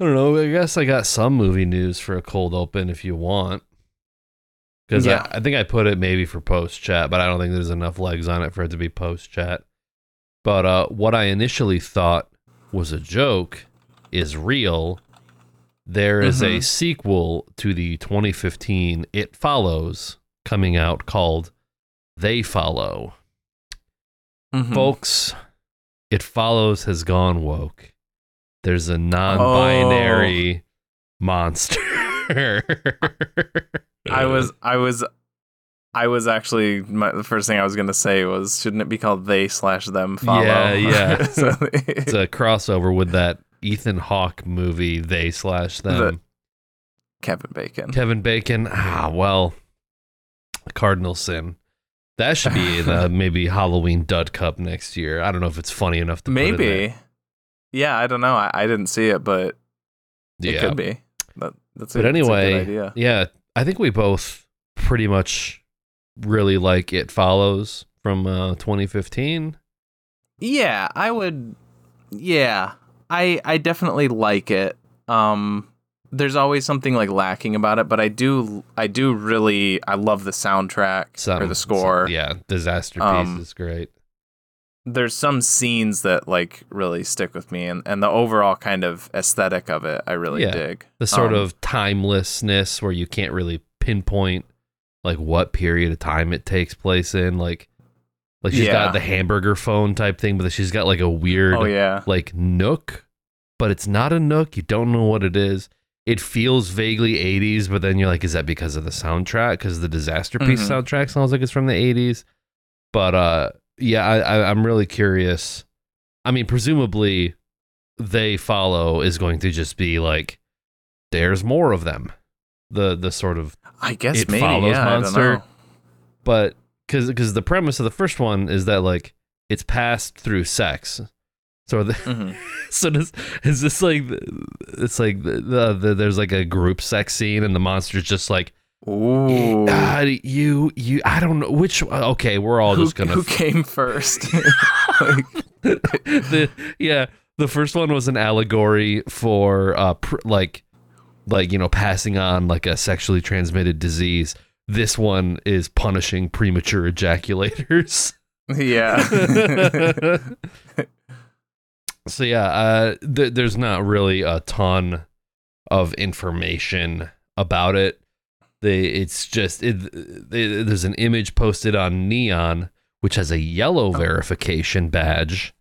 I don't know. I guess I got some movie news for a cold open if you want. Because Yeah. I, I think I put it maybe for post chat, but I don't think there's enough legs on it for it to be post chat. But uh, what I initially thought was a joke is real. There is a Mhm. sequel to the 2015 It Follows coming out called They Follow. Mhm. Folks, It Follows has gone woke. There's a non binary monster. I was I was I was actually my, the first thing I was gonna say was shouldn't it be called they slash them follow? Yeah, yeah. So- it's a crossover with that Ethan Hawke movie, They Slash Them. The- Kevin Bacon. Kevin Bacon. Ah, well, Cardinal Sin. That should be the maybe Halloween Dud Cup next year. I don't know if it's funny enough to put in. Maybe. Yeah, I don't know. I, I didn't see it, but it Yeah. could be. That, that's a, But that's anyway, idea. yeah, I think we both pretty much really like It Follows from uh, 2015. Yeah, I would. Yeah, I I definitely like it. Um, there's always something like lacking about it, but I do I do really I love the soundtrack or the score. some- yeah, Disasterpeace Um, is great. There's some scenes that like really stick with me, and and the overall kind of aesthetic of it I really Yeah, dig. The sort Um, of timelessness where you can't really pinpoint like what period of time it takes place in. Like, like she's Yeah. got the hamburger phone type thing, but she's got like a weird Oh yeah, like nook, but it's not a nook. You don't know what it is. It feels vaguely 80s, but then you're like, is that because of the soundtrack? Because the Disasterpeace Mhm. soundtrack sounds like it's from the 80s. But uh, yeah, I, I, I'm really curious. I mean, presumably, they follow is going to just be like, there's more of them. The the sort of I guess It maybe Follows yeah, monster. but because because the premise of the first one is that like it's passed through sex. So the, Mhm. so does is this like it's like the, the, the there's like a group sex scene and the monster's just like Ooh, "Ah, you you I don't know which okay we're all who, just gonna who came first? Like, the yeah the first one was an allegory for uh pr- like like you know passing on like a sexually transmitted disease this one is punishing premature ejaculators yeah. so yeah uh th- there's not really a ton of information about it they it's just it, they, there's an image posted on neon which has a yellow verification badge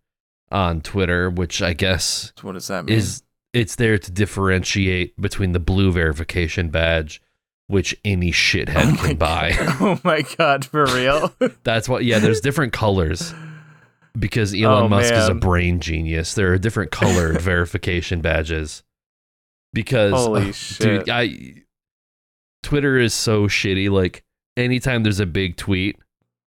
on twitter which i guess what does that mean? is it's there to differentiate between the blue verification badge which any shithead Oh can buy oh my god, for real? that's what yeah there's different colors because Elon Oh, Musk is a brain genius. There are different colored verification badges. Because Holy uh, shit. dude, I Twitter is so shitty. Like anytime there's a big tweet,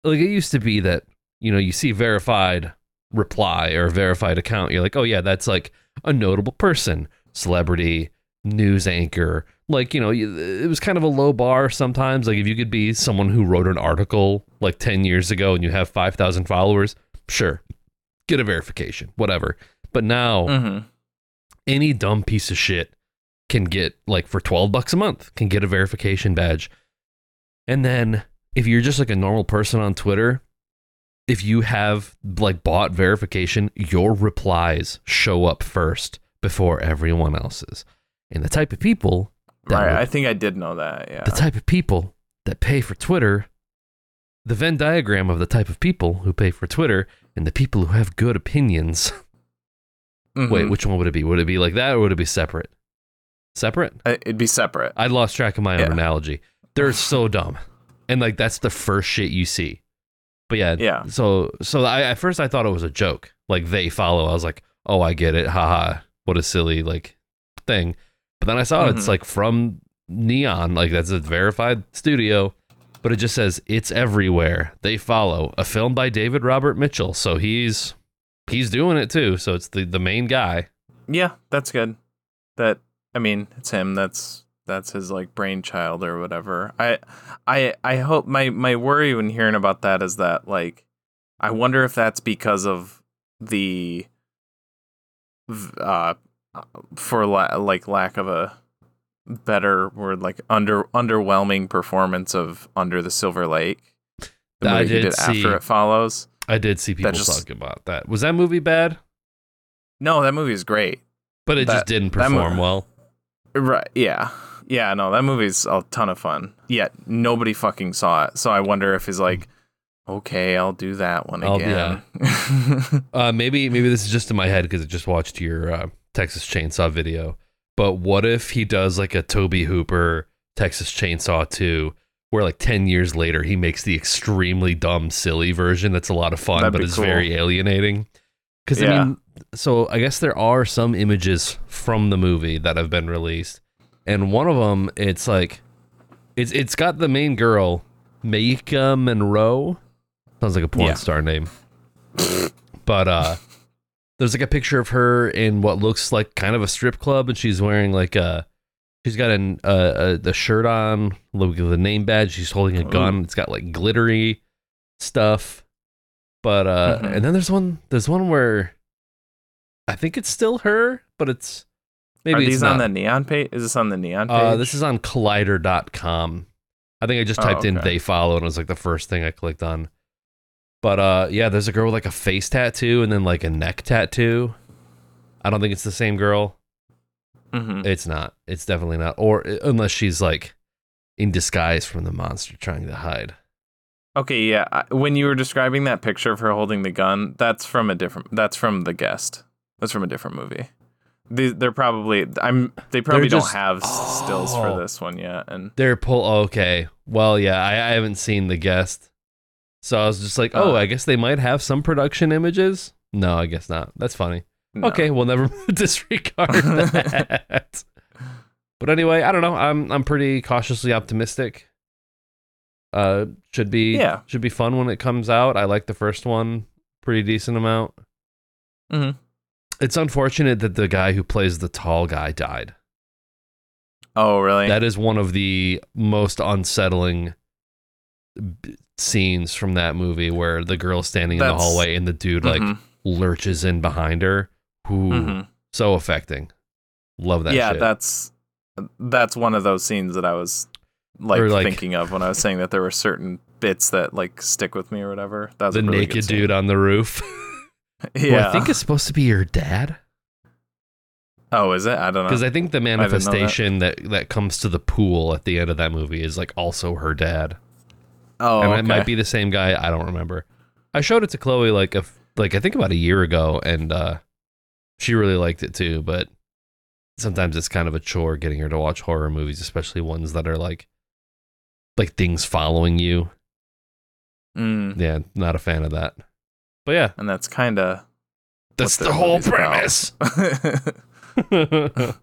like it used to be that, you know, you see verified reply or verified account, you're like, oh yeah, that's like a notable person, celebrity, news anchor. Like, you know, it was kind of a low bar sometimes. Like if you could be someone who wrote an article like 10 years ago and you have 5,000 followers, sure, get a verification, whatever. But now Mhm. any dumb piece of shit can get like for 12 bucks a month can get a verification badge. And then if you're just like a normal person on Twitter, if you have like bought verification, your replies show up first before everyone else's. And the type of people that Right, would- I think I did know that. Yeah. the type of people that pay for Twitter, the Venn diagram of the type of people who pay for Twitter and the people who have good opinions. Mhm. Wait, which one would it be? Would it be like that or would it be separate? Separate? Uh, It'd be separate. I lost track of my own Yeah. analogy. They're so dumb. And like that's the first shit you see. But yeah, Yeah. So so I at first I thought it was a joke. Like they follow. I was like, "Oh, I get it. Haha. What a silly like thing." But then I saw it's Mhm. like from Neon, like that's a verified studio, but it just says it's everywhere. They follow. A film by David Robert Mitchell. So he's he's doing it too. So it's the the main guy. Yeah, that's good. That I mean, it's him. That's that's his like brainchild or whatever. I I I hope my my worry when hearing about that is that like I wonder if that's because of the uh for la- like lack of a better word, like under underwhelming performance of Under the Silver Lake. The I movie he did see- after it follows. I did see people just- talking about that. Was that movie bad? No, that movie is great. But it That- just didn't that perform well. Right? Yeah, yeah. No, that movie's a ton of fun. Yet nobody fucking saw it. So I wonder if he's like, okay, I'll do that one I'll- again. Uh, maybe maybe this is just in my head because I just watched your uh, Texas Chainsaw video. But what if he does like a Tobe Hooper Texas Chainsaw 2, where like 10 years later he makes the extremely dumb, silly version that's a lot of fun, That'd but it's cool. very alienating? Because I mean, so I guess there are some images from the movie that have been released, and one of them it's like it's it's got the main girl Maika Monroe. Sounds like a porn Yeah. star name. but uh there's like a picture of her in what looks like kind of a strip club and she's wearing like a she's got an uh, uh the shirt on look at the name badge she's holding a gun it's got like glittery stuff but uh Mhm. and then there's one there's one where i think it's still her but it's maybe Are it's these not on the neon page? Is this on the neon page? uh, this is on collider.com. I think I just Oh, typed in they follow and it was like the first thing I clicked on. But uh yeah, there's a girl with like a face tattoo and then like a neck tattoo. I don't think it's the same girl. Mhm. It's not. It's definitely not. Or uh, unless she's like in disguise from the monster trying to hide. Okay, yeah. When you were describing that picture of her holding the gun, that's from a different. That's from the guest. That's from a different movie. They, they're probably. I'm. They probably They're don't just- have s- stills Oh. for this one yet. And They're pull okay. Well, yeah, I, I haven't seen the guest. So I was just like, oh, Uh. I guess they might have some production images. No, I guess not. That's funny. no. Okay, we'll never disregard that. but anyway, I don't know. I'm I'm pretty cautiously optimistic. Uh, should be Yeah. should be fun when it comes out. I like the first one pretty decent amount. Mhm. It's unfortunate that the guy who plays the tall guy died. Oh, really? That is one of the most unsettling b- scenes from that movie where the girl's standing in the hallway and the dude like Mhm, lurches in behind her. Ooh, mhm. so affecting. Love that yeah, shit. that's that's one of those scenes that I was like, like- thinking of when I was saying that there were certain bits that like stick with me or whatever. That was the really naked dude on the roof. Yeah. I think is supposed to be your dad. oh, is it? I don't know. Because I think the didn't that. manifestation that. that comes to the pool at the end of that movie is like also her dad. oh, and okay. it might be the same guy. I don't remember. I showed it to Chloe like a like I think about a year ago, and uh, she really liked it too. But sometimes it's kind of a chore getting her to watch horror movies, especially ones that are like like things following you. Mm, Yeah, not a fan of that. But yeah, and that's kind of that's the the whole premise.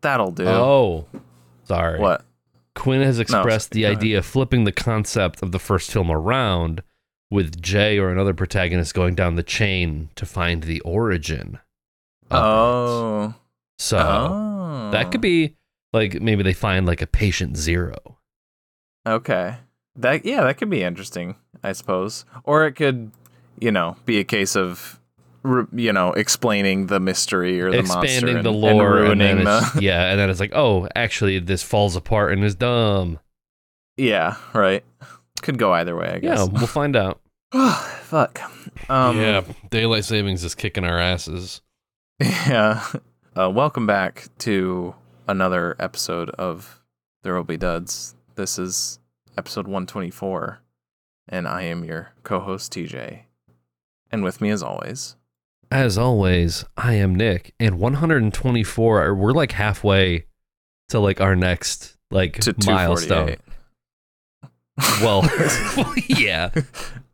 That'll do. oh, sorry. What? Quinn has expressed the idea of flipping the concept of the first film around, with Jay or another protagonist going down the chain to find the origin. Of it. Oh. So oh. that could be like maybe they find like a patient zero. Okay. That yeah, that could be interesting, I suppose. Or it could, you know, be a case of you know, explaining the mystery or the Expanding and, the and lore, and, ruining then the yeah, and then it's like, oh, actually, this falls apart and is dumb. Yeah, right. Could go either way, I guess. Yeah, we'll find out. Fuck. Um yeah, daylight savings is kicking our asses. Yeah. Uh, welcome back to another episode of There Will Be Duds. This is episode 124, and I am your co host, TJ. And with me, as always, As always, I am Nick, and 124. We're like halfway to like our next like to milestone. Well, yeah,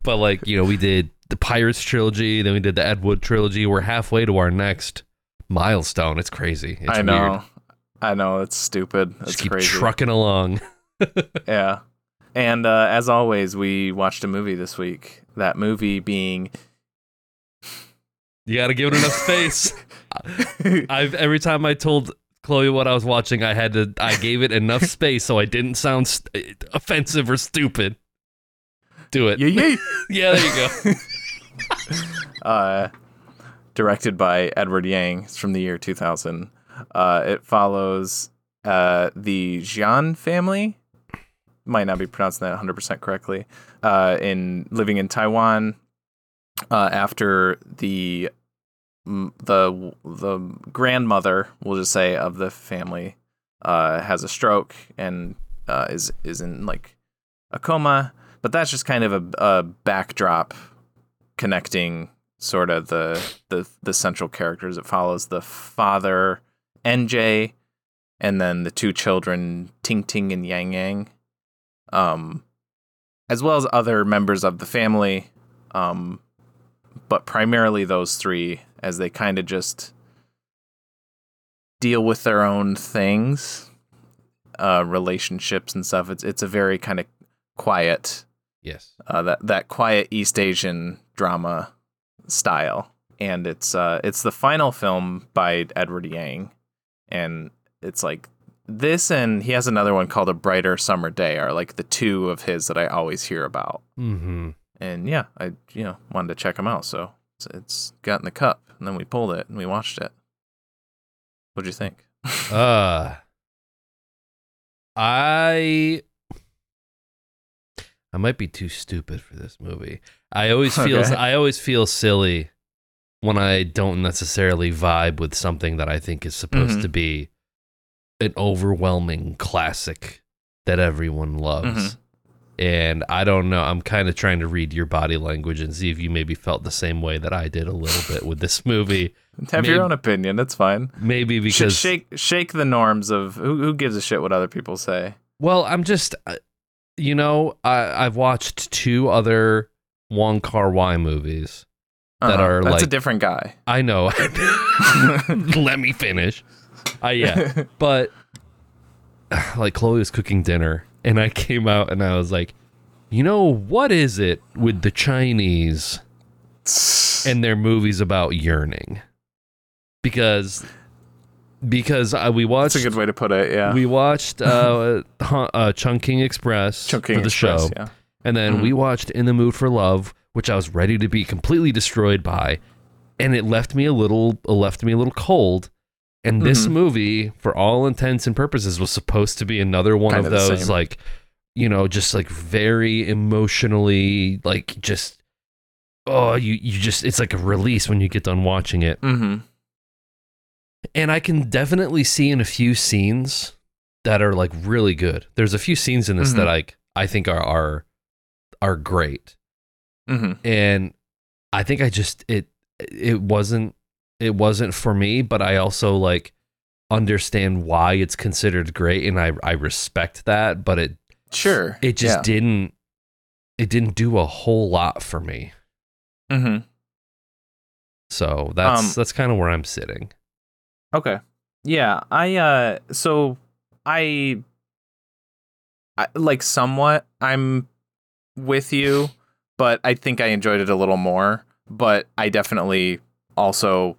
but like you know, we did the Pirates trilogy, then we did the Ed Wood trilogy. We're halfway to our next milestone. It's crazy. It's I know. Weird. I know. It's stupid. It's Just keep crazy. trucking along. Yeah. And uh, as always, we watched a movie this week. That movie being. You got to give it enough space. I've every time I told Chloe what I was watching, I had to. I gave it enough space so I didn't sound st- offensive or stupid. Do it. yeah, yeah. Yeah, there you go. uh, directed by Edward Yang. It's from the year 2000. Uh, it follows uh, the Jian family. Might not be pronouncing that 100% correctly. Uh, in living in Taiwan uh, after the the the grandmother, we'll just say, of the family uh, has a stroke and uh, is is in like a coma. But that's just kind of a, a backdrop connecting sort of the the the central characters. It follows the father NJ, and then the two children Ting Ting and Yang Yang, um, as well as other members of the family. Um, but primarily those three as they kind of just deal with their own things, uh, relationships and stuff. It's it's a very kind of quiet, Yes. uh, that that quiet East Asian drama style, and it's uh, it's the final film by Edward Yang, and it's like this, and he has another one called A Brighter Summer Day, are like the two of his that I always hear about Mm-hmm. And yeah, I you know wanted to check them out, so it's, it's got in the cup, and then we pulled it and we watched it. What'd you think? Uh I I might be too stupid for this movie. I always feel Okay. I always feel silly when I don't necessarily vibe with something that I think is supposed Mhm. to be an overwhelming classic that everyone loves. Mhm. And I don't know. I'm kind of trying to read your body language and see if you maybe felt the same way that I did a little bit with this movie. Have Maybe- your own opinion. It's fine. Maybe because shake shake the norms of who who gives a shit what other people say. Well, I'm just, uh, you know, I, I've watched two other Wong Kar Wai movies. That Uh-huh. are that's a different guy. I know. Let me finish. Uh, yeah, but like Chloe was cooking dinner, and I came out and I was like, you know, what is it with the Chinese and their movies about yearning? Because because uh, we watched That's a good way to put it. Yeah. we watched uh, uh, Chungking Express Chungking for the Express, show, Yeah. and then we watched In the Mood for Love, which I was ready to be completely destroyed by, and it left me a little it left me a little cold. And this Mhm. movie, for all intents and purposes, was supposed to be another one Kinda of those like, you know, just like very emotionally like just oh you you just it's like a release when you get done watching it. Mm-hmm. And I can definitely see in a few scenes that are like really good. There's a few scenes in this Mhm. that like I think are are are great. Mm-hmm. And I think I just it it wasn't it wasn't for me, but I also like understand why it's considered great and I I respect that, but it Sure. it just Yeah. didn't it didn't do a whole lot for me. Mm-hmm. So that's Um, that's kind of where I'm sitting. Okay. Yeah, I uh so I, I like somewhat I'm with you, but I think I enjoyed it a little more, but I definitely also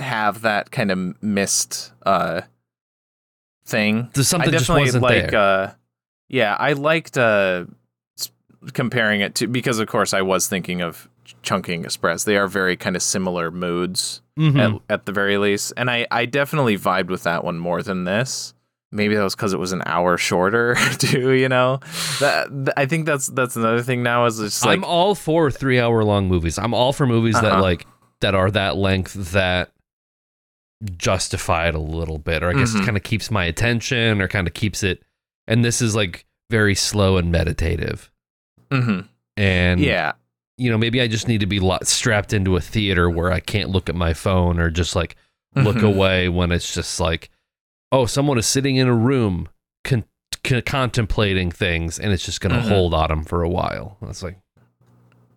have that kind of missed uh thing. There's something I just wasn't like there. uh yeah, I liked uh comparing it to because of course I was thinking of Chungking Express. They are very kind of similar moods Mhm. at, at the very least. And I, I definitely vibed with that one more than this. Maybe that was because it was an hour shorter, too. You know, that th- I think that's that's another thing now is it's like I'm all for three hour long movies. I'm all for movies that Uh-huh. like that are that length that justify it a little bit, or I guess it Mhm. kind of keeps my attention, or kind of keeps it. And this is like very slow and meditative. Mhm. And yeah, you know, maybe I just need to be lo- strapped into a theater where I can't look at my phone or just like look Mhm. away when it's just like, oh, someone is sitting in a room con- con- contemplating things, and it's just gonna Mhm. hold on them for a while. It's like,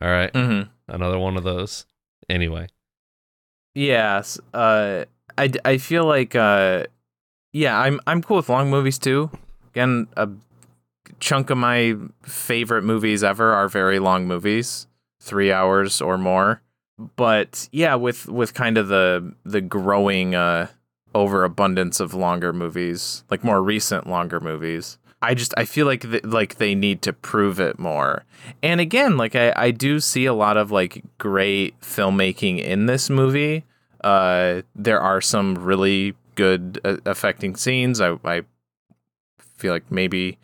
all right, Mhm. another one of those. Anyway, Yes. Uh, I, I feel like uh, yeah, I'm I'm cool with long movies too. Again, a chunk of my favorite movies ever are very long movies, three hours or more. But yeah, with with kind of the the growing uh, overabundance of longer movies, like more recent longer movies, I I just I feel like th- like they need to prove it more. And again, like I I do see a lot of like great filmmaking in this movie. Uh, there are some really good uh, affecting scenes. I I feel like maybe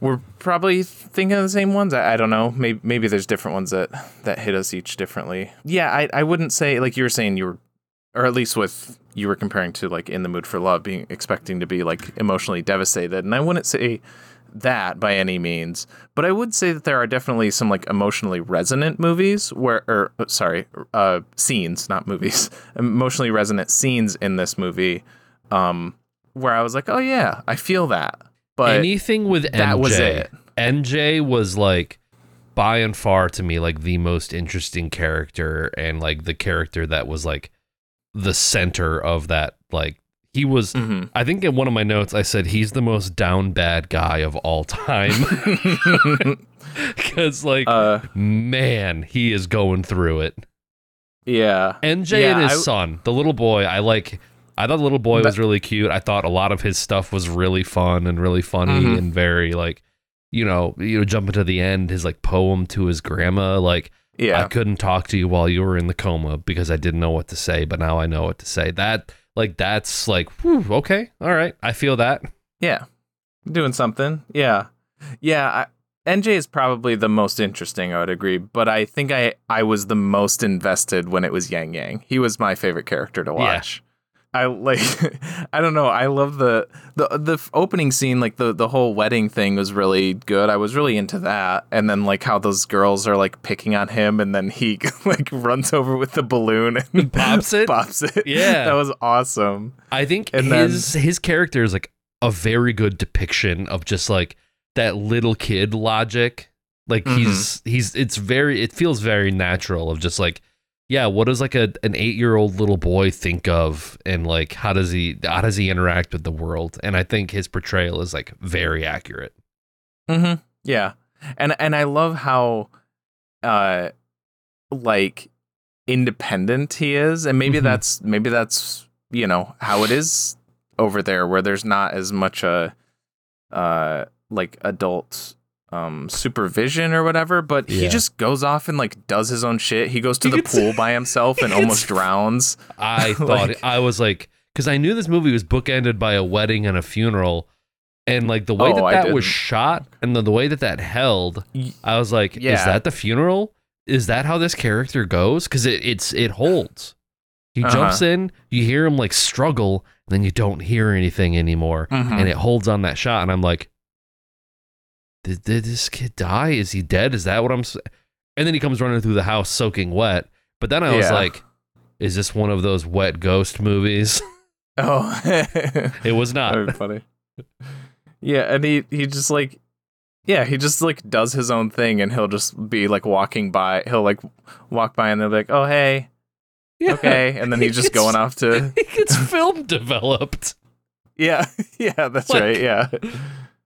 we're probably thinking of the same ones. I, I don't know. Maybe maybe there's different ones that that hit us each differently. Yeah, I I wouldn't say like you were saying you were, or at least with you were comparing to like in the mood for love, being expecting to be like emotionally devastated, and I wouldn't say that by any means, but I would say that there are definitely some like emotionally resonant movies where, or uh, sorry, uh, scenes, not movies, emotionally resonant scenes in this movie, um, where I was like, oh yeah, I feel that. But anything with NJ, that was it. NJ was like by and far to me like the most interesting character and like the character that was like the center of that like he was Mhm. I think in one of my notes I said he's the most down bad guy of all time cuz like uh, man he is going through it. yeah, NJ Yeah, and his I- son, the little boy, I like I thought the little boy was really cute. I thought a lot of his stuff was really fun and really funny Mhm. and very like you know, you know, jumping to the end, his like poem to his grandma, like I couldn't talk to you while you were in the coma because I didn't know what to say, but now I know what to say. That like that's like whew, okay, all right, I feel that. yeah, doing something. Yeah, yeah. I, NJ is probably the most interesting. I would agree, but I think I I was the most invested when it was Yang Yang. He was my favorite character to watch. I like I don't know. I love the the the opening scene like the the whole wedding thing was really good. I was really into that. And then like how those girls are like picking on him and then he like runs over with the balloon and Pops it? Pops it. Yeah. That was awesome. I think And then- his his character is like a very good depiction of just like that little kid logic. Like Mm-hmm. he's he's it's very it feels very natural of just like yeah, what does like a an 8-year-old little boy think of and like how does he how does he interact with the world? And I think his portrayal is like very accurate. Mm-hmm. Yeah, and and I love how, uh, like independent he is, and maybe Mhm. that's maybe that's you know how it is over there where there's not as much a, uh, like adult um supervision or whatever but he just goes off and like does his own shit he goes to He the gets- pool by himself and he gets- almost drowns I thought Like- I was like because I knew this movie was bookended by a wedding and a funeral, and like the way Oh, that I that was didn't. shot and the, the way that that held, I was like, is that the funeral? Is that how this character goes? Because it, it's it holds. He Uh-huh. jumps in, you hear him like struggle, and then you don't hear anything anymore, Mhm. and it holds on that shot. And I'm like, did, did this kid die? Is he dead? Is that what I'm? s-" And then he comes running through the house soaking wet. But then I was Yeah. like, is this one of those wet ghost movies? oh it was not. Funny. Yeah, and he he just like yeah, he just like does his own thing and he'll just be like walking by he'll like walk by and they'll be like, Oh hey, Yeah. okay and then He he's just gets- going off to He gets film developed. Yeah, yeah, that's Like- right, yeah.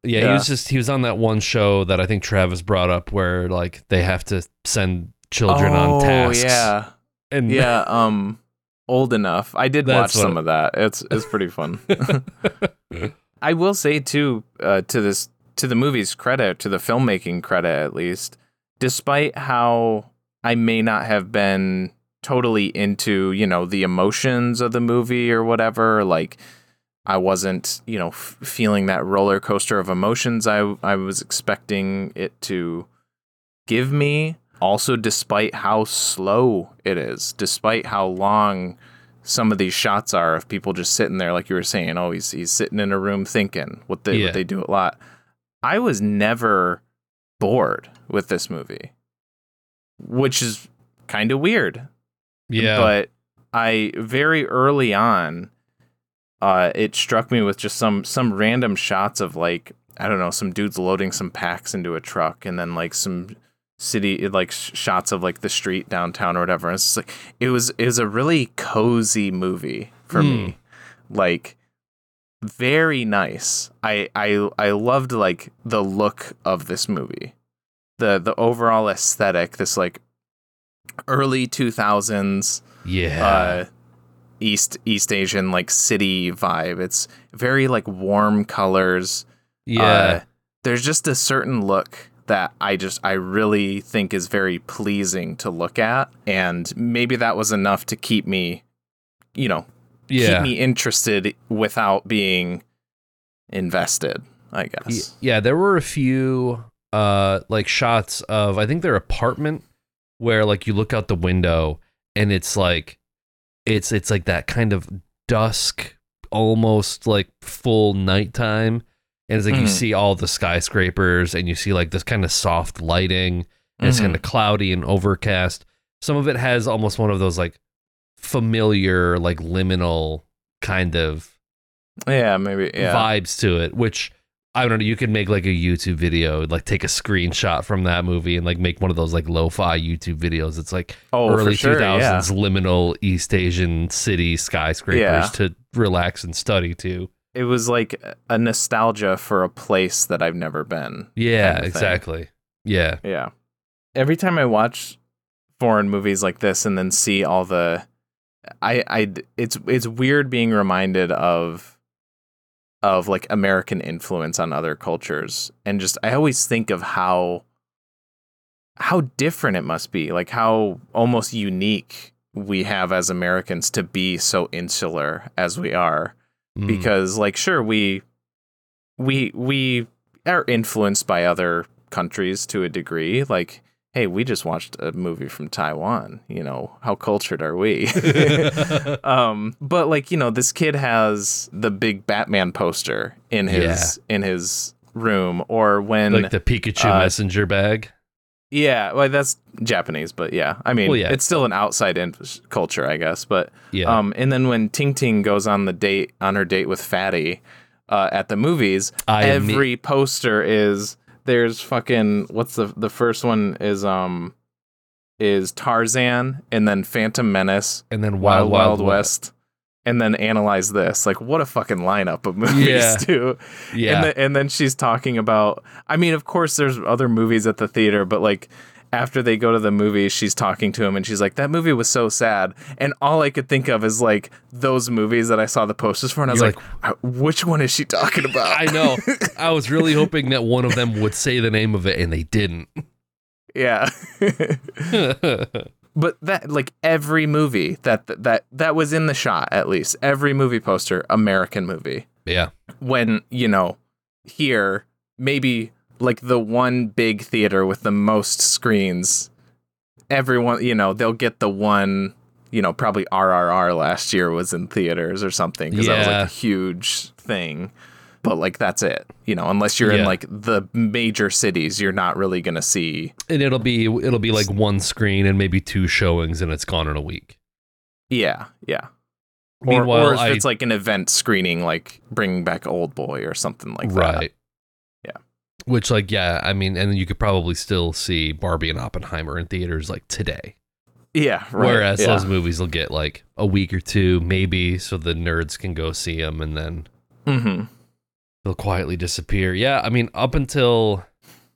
Yeah, he was just he was on that one show that I think Travis brought up where like they have to send children on tasks. Oh yeah. And Yeah, um old enough. I did watch some it- of that. It's it's pretty fun. I will say too, uh, to this to the movie's credit, to the filmmaking credit at least, despite how I may not have been totally into, you know, the emotions of the movie or whatever, like I wasn't, you know, f- feeling that roller coaster of emotions I I was expecting it to give me. Also, despite how slow it is, despite how long some of these shots are of people just sitting there, like you were saying, oh, he's he's sitting in a room thinking. What they Yeah. what they do a lot. I was never bored with this movie, which is kind of weird. yeah. But I very early on, uh, it struck me with just some some random shots of like I don't know some dudes loading some packs into a truck, and then like some city like sh- shots of like the street downtown or whatever. And it's just like it was it was a really cozy movie for me, like very nice. I I I loved like the look of this movie, the the overall aesthetic. This like early two thousands yeah. uh east east asian like city vibe it's very like warm colors Yeah. Uh, there's just a certain look that I just I really think is very pleasing to look at, and maybe that was enough to keep me, you know, yeah. keep me interested without being invested. I guess. Yeah, there were a few uh like shots of I think their apartment where like you look out the window and it's like it's it's like that kind of dusk almost like full nighttime and it's like you Mhm. see all the skyscrapers and you see like this kind of soft lighting and it's Mhm. kind of cloudy and overcast. Some of it has almost one of those like familiar like liminal kind of Yeah, maybe. Yeah. vibes to it, which I don't know. You could make like a YouTube video, like take a screenshot from that movie and like make one of those like lo-fi YouTube videos. It's like oh, early for sure. Yeah. 2000s liminal East Asian city skyscrapers Yeah. to relax and study to. It was like a nostalgia for a place that I've never been. Yeah, Kind of exactly. Yeah. Yeah. Every time I watch foreign movies like this and then see all the I I it's it's weird being reminded of of like American influence on other cultures and just I always think of how how different it must be, like how almost unique we have as Americans to be so insular as we are Mm. because like sure we we we are influenced by other countries to a degree like hey we just watched a movie from taiwan you know how cultured are we um but like you know this kid has the big batman poster in his in his room or when like the Pikachu uh, messenger bag. yeah well that's japanese but yeah i mean Well, yeah. it's still an outside in- culture i guess but Yeah. um, and then when Ting Ting goes on the date on her date with Fatty uh, at the movies, I every poster is there's fucking what's the the first one is um is Tarzan and then Phantom Menace, and then Wild Wild, West. West, and then analyze this. Like what a fucking lineup of movies Yeah. too. Yeah. And, the, and then she's talking about. I mean, of course, there's other movies at the theater, but like after they go to the movie, she's talking to him, and she's like, "That movie was so sad." And all I could think of is like those movies that I saw the posters for, and I was You're like, "Uh, "Which one is she talking about?" I know. I was really hoping that one of them would say the name of it and they didn't. yeah. but that like every movie that that that was in the shot at least every movie poster American movie. yeah. when you know here maybe like the one big theater with the most screens. Everyone you know they'll get the one you know probably rrr last year was in theaters or something because that was like a huge thing. But like that's it you know unless you're in like the major cities you're not really gonna see And it'll be it'll be like one screen and maybe two showings and it's gone in a week. yeah yeah. Or, Meanwhile, or if I it's like an event screening like bringing back old boy or something like that. Right. Which like yeah, I mean, and you could probably still see Barbie and Oppenheimer in theaters like today. yeah right Whereas yeah. those movies will get like a week or two, maybe, so the nerds can go see them, and then mm-hmm. they'll quietly disappear. Yeah, I mean, up until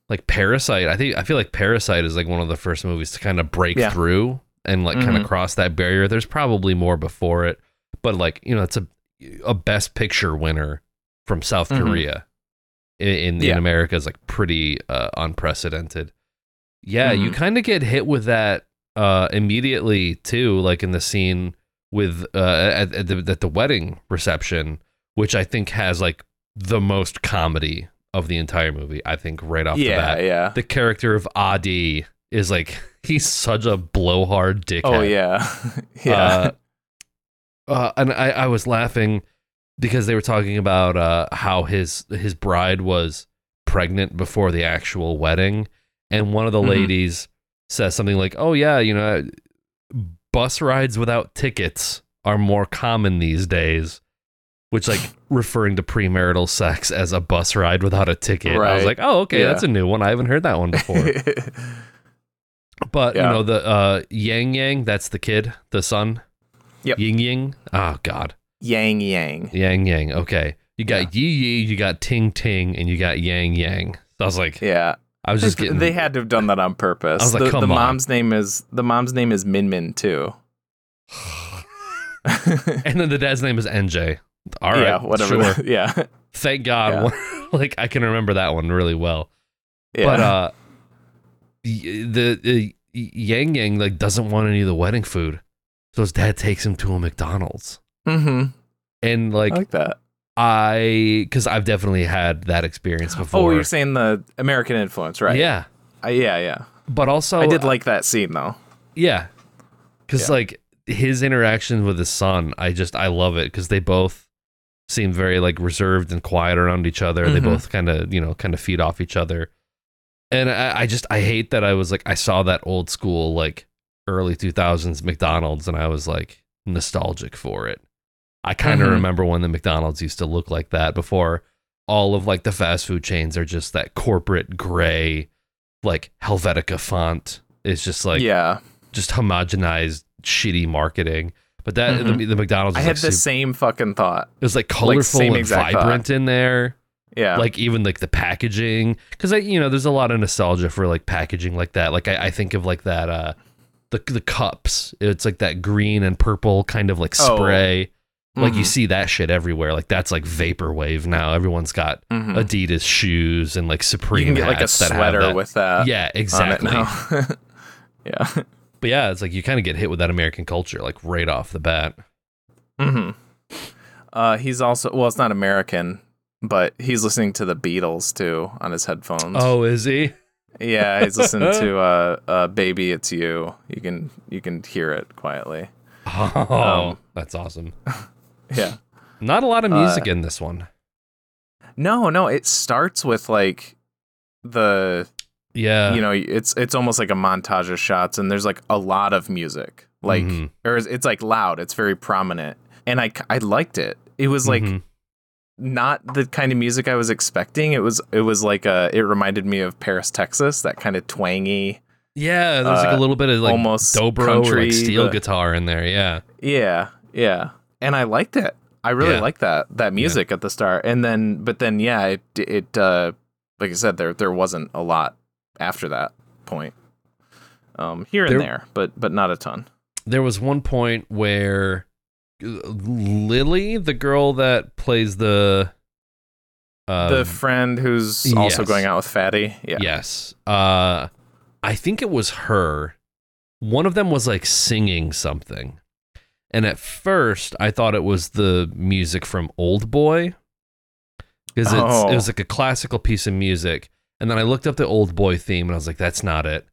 like Parasite, I think I feel like Parasite is like one of the first movies to kind of break Yeah. through and like kind Mhm. of cross that barrier. There's probably more before it, but like you know, it's a a Best Picture winner from South Mhm. Korea in in, Yeah. in America is like pretty uh, unprecedented. Yeah, you Mhm. kind of get hit with that uh, immediately too, like in the scene with uh, at, at, the, at the wedding reception, which I think has like the most comedy of the entire movie. I think right off the bat, yeah the character of Adi is like he's such a blowhard dickhead. Oh yeah, yeah. Uh, uh, and I, I was laughing because they were talking about uh, how his his bride was pregnant before the actual wedding, and one of the Mhm. ladies says something like, "Oh yeah, you know, bus rides without tickets are more common these days." Which like referring to premarital sex as a bus ride without a ticket. I was like, oh okay, Yeah. that's a new one. I haven't heard that one before. But Yeah. you know the uh, Yang Yang, that's the kid, the son. Yep. Ying Ying. Oh God. Yang Yang. Yang Yang. Okay. You got Yi Yi, you got Ting Ting, and you got Yang Yang. So I was like, Yeah, I was just getting. they had to have done that on purpose. I was like, the, come the on. mom's name is the mom's name is Min Min too. and then the dad's name is NJ. All right. yeah, whatever. Sure. yeah, Thank God. like I can remember that one really well. Yeah. But uh the the Yang Yang like doesn't want any of the wedding food. So his dad takes him to a McDonald's. Mm-hmm. And like I like that. I cuz I've definitely had that experience before. Oh, you're saying the American influence, right? Yeah. Uh, yeah, yeah. But also I did like that scene though. Yeah. Cuz Yeah. like his interaction with his son, I just I love it cuz they both seem very like reserved and quiet around each other. They Mhm. both kind of, you know, kind of feed off each other. And I, I just I hate that I was like I saw that old school like early 2000s McDonald's and I was like nostalgic for it. I kind of Mhm. remember when the McDonald's used to look like that before all of like the fast food chains are just that corporate gray like Helvetica font. It's just like yeah. just homogenized shitty marketing. But that Mhm. the, the McDonald's I had like the super- same fucking thought. it was like colorful same and exact thought. vibrant in there. Yeah. Like even like the packaging, because I you know there's a lot of nostalgia for like packaging like that. Like I, I think of like that uh the the cups. It's like that green and purple kind of like Oh. Like you Mhm. see that shit everywhere. Like that's like vaporwave now. Everyone's got Mhm. Adidas shoes and like Supreme you can get like a sweater that. with that yeah, exactly. yeah. But yeah, it's like you kind of get hit with that American culture like right off the bat. Mm-hmm. Uh, he's also well, it's not American, but he's listening to the Beatles too on his headphones. Oh, is he? yeah, he's listening to uh, uh, "Baby It's You." You can you can hear it quietly. Oh, Um, that's awesome. Yeah. Not a lot of music Uh, in this one. No, no, it starts with like the Yeah. you know it's it's almost like a montage of shots, and there's like a lot of music, like Mhm. or it's, like loud, it's very prominent, and I I liked it. It was like. Mhm. not the kind of music I was expecting. It was it was like uh it reminded me of Paris, Texas, that kind of twangy, yeah, there's like a uh, little bit of like almost dobro or country, like steel but- guitar in there. Yeah. Yeah, yeah. And I liked it. I really Yeah. liked that that music at the start. And then but then yeah, it it uh like I said there there wasn't a lot after that point. Um here and There- there, but but not a ton. There was one point where Lily, the girl that plays the uh the friend who's also yes. going out with Fatty. Yeah. Yes. Uh I think it was her. One of them was like singing something. And at first I thought it was the music from Old Boy. Because Oh. it was like a classical piece of music. And then I looked up the Old Boy theme and I was like, that's not it.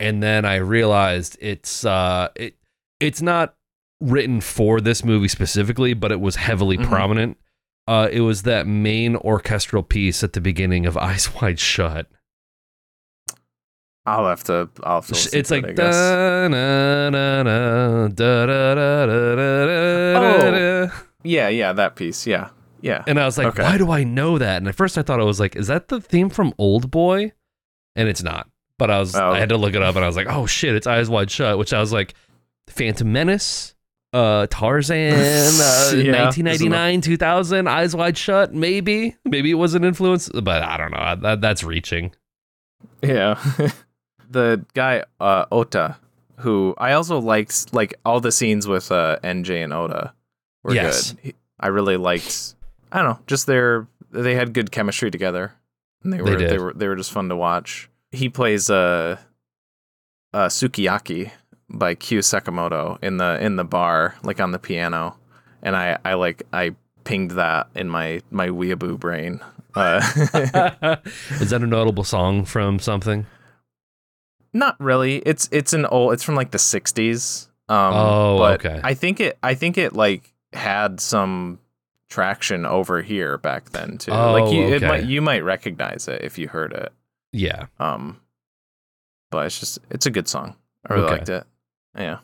And then I realized it's uh it it's not written for this movie specifically, but it was heavily Mhm. prominent. Uh, it was that main orchestral piece at the beginning of Eyes Wide Shut. I'll have to I'll have to It's like it, I guess. da na na na da da da da da da da. Yeah, yeah, that piece. Yeah. Yeah. And I was like, Okay. why do I know that? And at first I thought I was like, is that the theme from Old Boy? And it's not. But I was Oh. I had to look it up and I was like, oh shit, it's Eyes Wide Shut, which I was like, Phantom Menace, uh, Tarzan, uh, Yeah, 1999, 2000, Eyes Wide Shut, maybe, maybe it was an influence, but I don't know. That, that's reaching. Yeah. the guy uh Ota, who I also liked like all the scenes with uh NJ and Ota were Yes. good. He- I really liked I don't know, just their they had good chemistry together. And they They were they, did. were they were just fun to watch. He plays uh uh Sukiyaki by Kyu Sakamoto in the in the bar, like on the piano. And I I like I pinged that in my my weeaboo brain. Uh Is that a notable song from something? Not really. It's it's an old. It's from like the '60s. Um, Oh, okay. I think it. I think it like had some traction over here back then too. like Oh, you, it okay. might you might recognize it if you heard it. Yeah. Um, but it's just it's a good song. I really Okay. liked it. Yeah.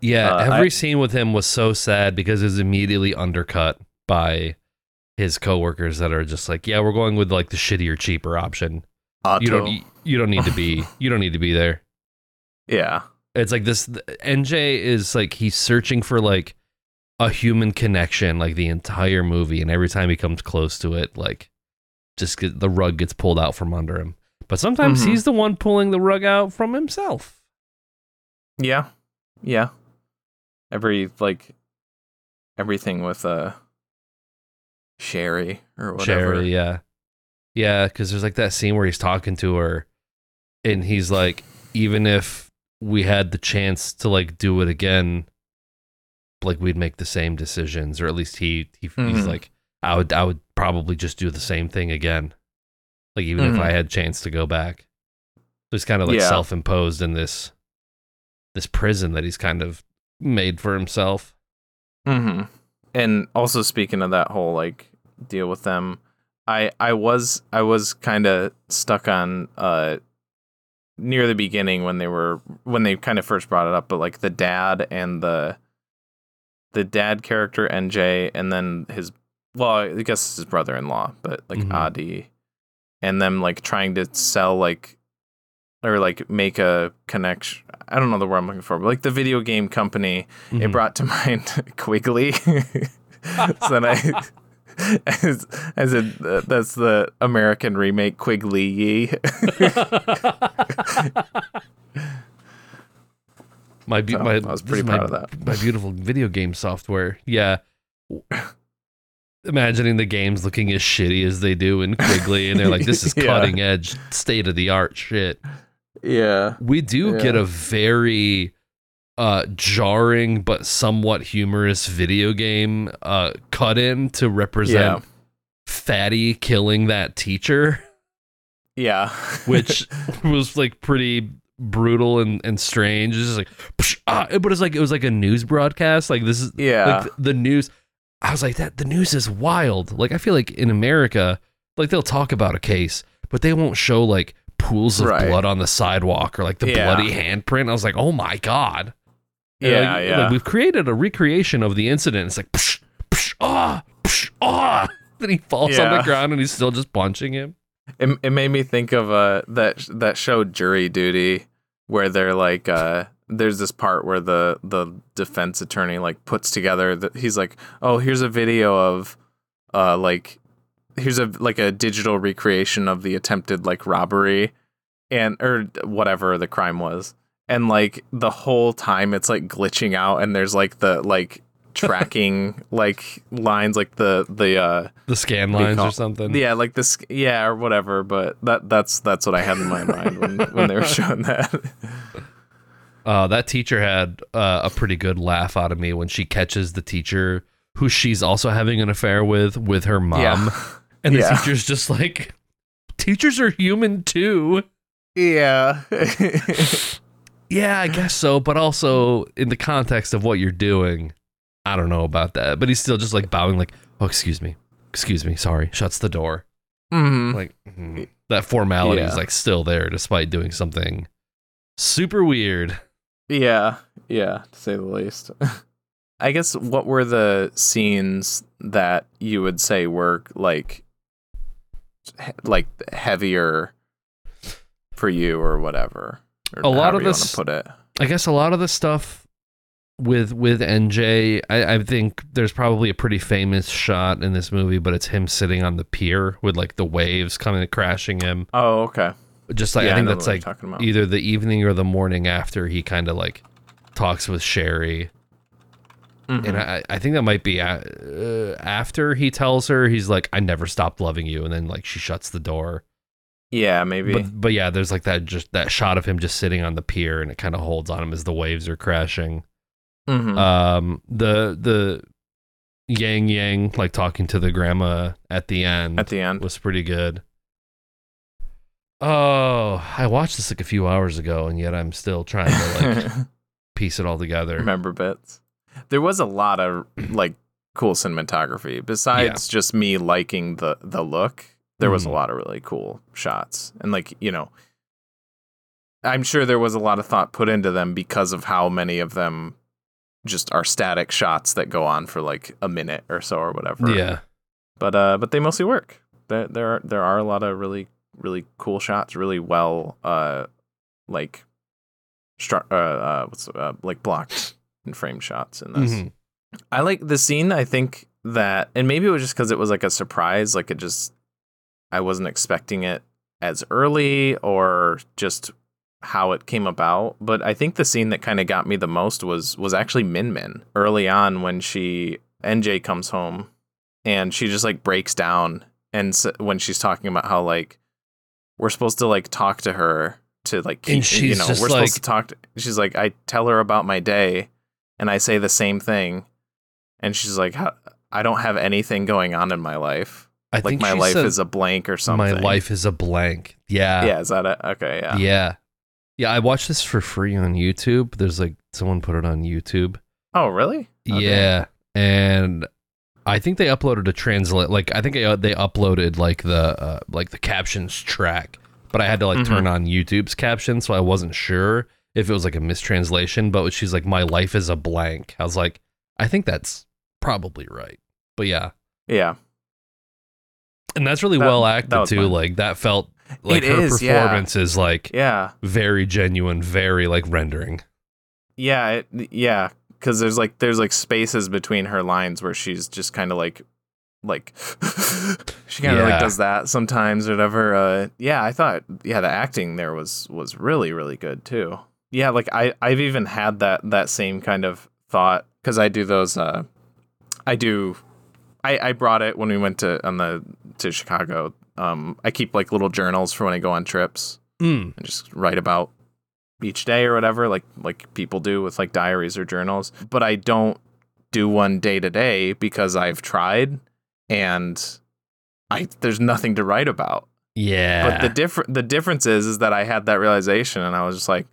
Yeah, Uh, every I- scene with him was so sad because it was immediately undercut by his coworkers that are just like, "Yeah, we're going with like the shittier, cheaper option. You don't, you, don't need to be, you don't need to be there." Yeah. It's like this. NJ is like he's searching for like a human connection, like the entire movie, and every time he comes close to it, like just get, the rug gets pulled out from under him. But sometimes Mhm. he's the one pulling the rug out from himself. Yeah. Yeah. Every like everything with uh Sherry or whatever. Sherry, yeah. Yeah, because there's like that scene where he's talking to her and he's like, even if we had the chance to like do it again, like we'd make the same decisions, or at least he, he he's Mhm. like, I would I would probably just do the same thing again. Like even if Mhm. I had chance to go back. So he's kind of like Yeah. self imposed in this this prison that he's kind of made for himself. Mm-hmm. And also speaking of that whole like deal with them, I I was I was kind of stuck on uh near the beginning when they were when they kind of first brought it up, but like the dad and the the dad character NJ and then his well I guess it's his brother-in-law, but like Mhm. Adi and them like trying to sell like or like make a connection. I don't know the word I'm looking for, but like the video game company it Mhm. brought to mind Quigley. so then I, as, as a, uh, that's the American remake Quigley. my be- So, my I was pretty is my, proud of that. My beautiful video game software. Yeah. Imagining the games looking as shitty as they do in Quigley, and they're like, "This is Yeah. cutting edge, state of the art shit." yeah. We do get a very uh, jarring but somewhat humorous video game uh, cut in to represent Yeah. Fatty killing that teacher. Yeah. which was like pretty brutal and, and strange. It's just like, psh, ah, but it's like it was like a news broadcast. Like this is yeah. like the news. I was like that. The news is wild. Like I feel like in America, like they'll talk about a case, but they won't show like pools of Right. blood on the sidewalk or like the Yeah. bloody handprint. I was like, oh my god. Yeah, like, yeah. like, we've created a recreation of the incident. It's like, psh, psh, ah, psh, ah. Then he falls on the ground and he's still just punching him. It, it made me think of uh that that show Jury Duty where they're like uh there's this part where the the defense attorney like puts together that he's like oh here's a video of uh like here's a like a digital recreation of the attempted like robbery and or whatever the crime was and like the whole time it's like glitching out and there's like the like tracking like lines like the the uh The scan What do you lines call- or something. yeah, like this, yeah, or whatever. But that that's that's what I had in my mind when when they were showing that. Uh, that teacher had uh, a pretty good laugh out of me when she catches the teacher who she's also having an affair with with her mom, Yeah. and the Yeah. teacher's just like, "Teachers are human too." yeah, Yeah, I guess so, but also in the context of what you're doing, I don't know about that. But he's still just like bowing, like, "Oh, excuse me, excuse me, sorry." Shuts the door. Mm-hmm. Like mhm. that formality is like still there despite doing something super weird. yeah, yeah, to say the least. I guess what were the scenes that you would say were like, he- like heavier for you or whatever? A lot of this- put it. I guess a lot of the stuff with with NJ, I, I think there's probably a pretty famous shot in this movie, but it's him sitting on the pier with like the waves coming crashing him. Oh, okay. Just like Yeah, I think know that's like talking about. either the evening or the morning after he kind of like talks with Sherry, Mhm. and I I think that might be uh, uh, after he tells her he's like I never stopped loving you, and then like she shuts the door. Yeah, maybe. But but yeah, there's like that just that shot of him just sitting on the pier, and it kind of holds on him as the waves are crashing. Mhm. um the the yang yang like talking to the grandma at the end At the end. was pretty good oh i watched this like a few hours ago and yet i'm still trying to like piece it all together remember bits. There was a lot of like cool cinematography. Besides just me liking the the look, there was a Mhm. lot of really cool shots. And like, you know, I'm sure there was a lot of thought put into them because of how many of them just are static shots that go on for like a minute or so or whatever. yeah But uh but they mostly work. There there are there are a lot of really really cool shots, really well uh like stru- uh, uh what's uh, like blocked and framed shots in this. Mhm. I like the scene. I think that, and maybe it was just because it was like a surprise. Like it just, I wasn't expecting it as early or just how it came about. But I think the scene that kind of got me the most was was actually Min Min early on when she NJ comes home and she just like breaks down and s- when she's talking about how like we're supposed to like talk to her to like keep, And you she's know just we're like- supposed to talk to she's like I tell her about my day and I say the same thing and she's like I don't have anything going on in my life I like think my life said, is a blank or something My life is a blank. Yeah. yeah is that it okay yeah Yeah. Yeah, I watched this for free on YouTube. There's like someone put it on YouTube. oh really Okay. Yeah. And I think they uploaded a translate like I think they, they uploaded like the uh, like the captions track, but I had to like Mhm. turn on YouTube's caption so I wasn't sure if it was like a mistranslation, but she's like my life is a blank. I was like I think that's probably right. But yeah. yeah And that's really That- well acted too. mine. Like that felt like It her is, yeah. performance is like yeah very genuine, very like rendering. Yeah, it, yeah, because there's like there's like spaces between her lines where she's just kind of like like she kind of Yeah. like does that sometimes or whatever. Uh, yeah, I thought yeah the acting there was was really really good too. Yeah, like I I've even had that that same kind of thought because I do those. Uh, I do. I I brought it when we went to on the to Chicago. Um, I keep like little journals for when I go on trips Mm. and just write about each day or whatever like like people do with like diaries or journals but i don't do one day to day because i've tried and i there's nothing to write about Yeah. but the different the difference is is that i had that realization and i was just like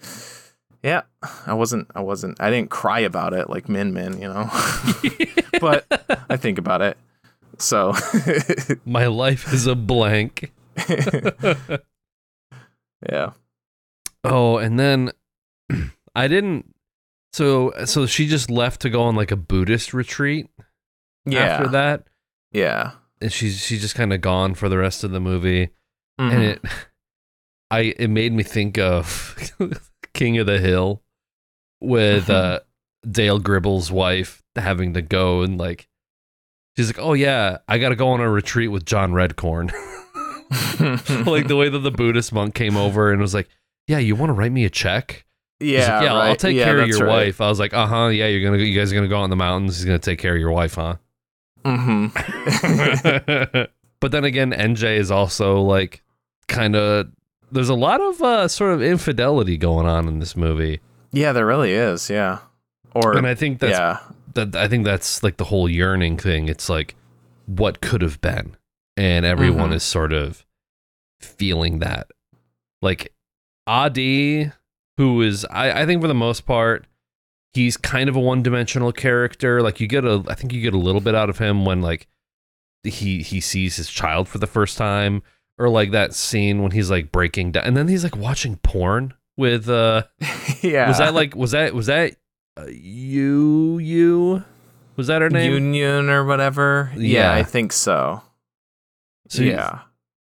yeah i wasn't i wasn't i didn't cry about it like min min you know but i think about it so My life is a blank. yeah Oh, and then I didn't. So so she just left to go on like a Buddhist retreat yeah after that, yeah and she's she's just kind of gone for the rest of the movie, Mhm. and it, I it made me think of King of the Hill with uh Dale Gribble's wife having to go and like she's like, oh yeah, I got to go on a retreat with John Redcorn. like the way that the Buddhist monk came over and was like, "Yeah, you want to write me a check?" Yeah like, yeah, I'll take Yeah, care of your right. wife. I was like, "Uh huh, yeah, you're gonna, you guys are gonna go out in the mountains. He's gonna take care of your wife, huh?" Mm-hmm. but then again, NJ is also like kind of. There's a lot of uh, sort of infidelity going on in this movie, yeah, there really is. Yeah. Or and I think that's yeah, that. I think that's like the whole yearning thing. It's like what could have been, and everyone Mhm. is sort of feeling that. Like Adi, who is I, I think for the most part, he's kind of a one-dimensional character. Like you get a, I think you get a little bit out of him when like he he sees his child for the first time, or like that scene when he's like breaking down, and then he's like watching porn with uh yeah. was that like was that was that uh, you you was that her name? Yun-Yun or whatever? Yeah, Yeah. I think so. So you- yeah.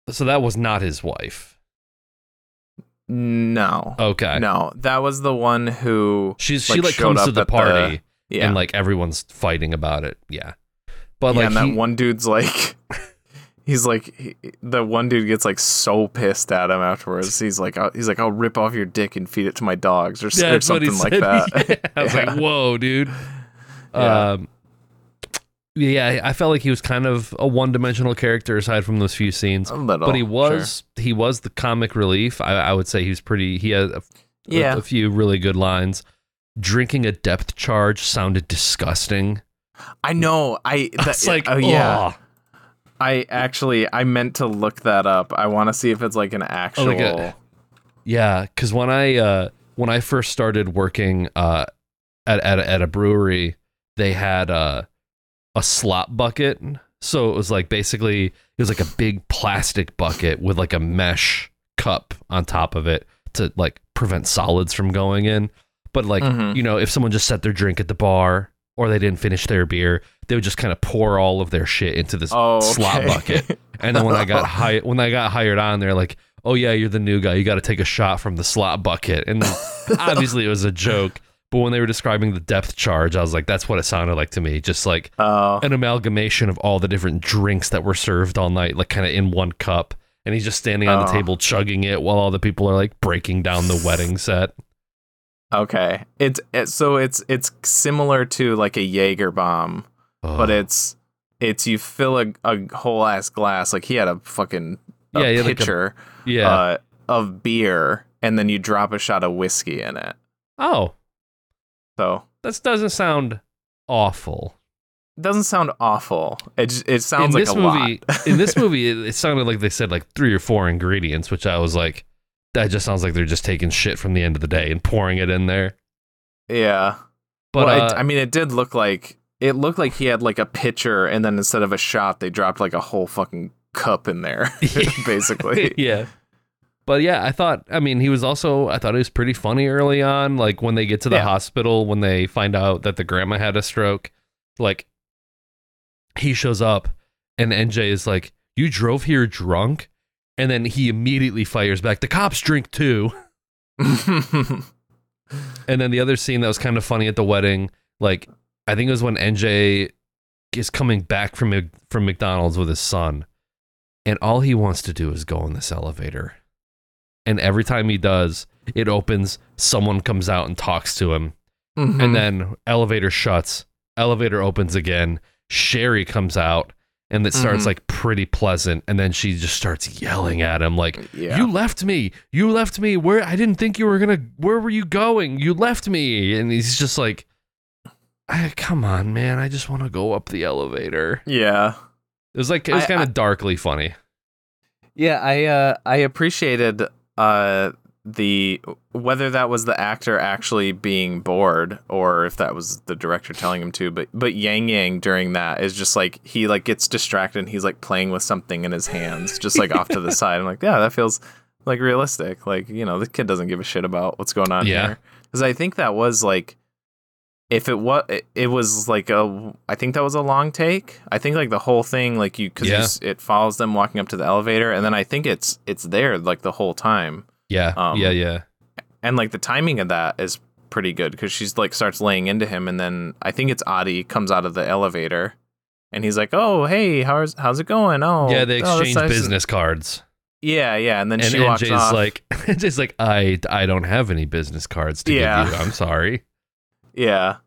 so that was not his wife. No. Okay. No, that was the one who. She's like, she like comes up to the at the- party Yeah. and like everyone's fighting about it. Yeah. But yeah, like and that he- one dude's like. He's like he, the one dude gets like so pissed at him afterwards. He's like, I'll, he's like, I'll rip off your dick and feed it to my dogs, or, or that's what he something like that. Yeah. I was Yeah. like, whoa, dude. Yeah. Um yeah, I felt like he was kind of a one-dimensional character aside from those few scenes. a little, but he sure. was he was the comic relief. I, I would say he was pretty. He had a, a- Yeah. a few really good lines. Drinking a depth charge sounded disgusting. I know. I. that's like, oh yeah. I actually I meant to look that up. I want to see if it's like an actual. like a- Yeah, because when I uh, when I first started working uh, at at a, at a brewery, they had uh, a slop bucket. So it was like basically it was like a big plastic bucket with like a mesh cup on top of it to like prevent solids from going in. But like Mhm. you know, if someone just set their drink at the bar or they didn't finish their beer, they would just kind of pour all of their shit into this oh, okay. bucket. And then when I got hired, when I got hired on, they're like, "Oh yeah, you're the new guy. You got to take a shot from the slot bucket." And then obviously it was a joke, but when they were describing the depth charge, I was like, "That's what it sounded like to me. Just like Oh, an amalgamation of all the different drinks that were served all night, like kind of in one cup." And he's just standing on the Oh. table chugging it while all the people are like breaking down the wedding set. Okay. It's it, so it's it's similar to like a Jaeger bomb, but Oh. it's it's you fill a, a whole ass glass like he had a fucking a Yeah, he had like a- pitcher Yeah. uh, of beer and then you drop a shot of whiskey in it. oh, So that doesn't sound awful. it doesn't sound awful. It just, it sounds in like this a movie, lot. in this movie, it, it sounded like they said like three or four ingredients, which I was like, that just sounds like they're just taking shit from the end of the day and pouring it in there. yeah. But well, uh, it, I mean, it did look like it looked like he had like a pitcher, and then instead of a shot, they dropped like a whole fucking cup in there, basically. yeah. But yeah, I thought. I mean, he was also. I thought he was pretty funny early on. Like when they get to the Yeah. hospital, when they find out that the grandma had a stroke, like he shows up, and NJ is like, "You drove here drunk," and then he immediately fires back, "The cops drink too." And then the other scene that was kind of funny at the wedding, like I think it was when NJ is coming back from from McDonald's with his son, and all he wants to do is go in this elevator. And every time he does, it opens, someone comes out and talks to him, Mhm. and then elevator shuts, elevator opens again, Sherry comes out, and it starts Mhm. like pretty pleasant, and then she just starts yelling at him like yeah. you left me. You left me. Where I didn't think you were gonna. Where were you going? You left me. And he's just like, "Ah, come on, man. I just want to go up the elevator. yeah. It was like it was kind of darkly funny. Yeah, I uh I appreciated uh the whether that was the actor actually being bored or if that was the director telling him to, but but Yang Yang during that is just like he like gets distracted and he's like playing with something in his hands, just like off to the side. I'm like, yeah, that feels like realistic. Like, you know, the kid doesn't give a shit about what's going on Yeah. here. Because I think that was like if it was it, was like a i think that was a long take i think like the whole thing like you because Yeah. it follows them walking up to the elevator and then i think it's it's there like the whole time Yeah, Um, yeah, yeah. and like the timing of that is pretty good because she's like starts laying into him and then i think it's adi comes out of the elevator and he's like oh hey how's how's it going oh yeah, they oh, exchange nice." business cards, yeah yeah and then and she walks NJ's off like, NJ's like, I I don't have any business cards to Yeah. give you. I'm sorry. Yeah.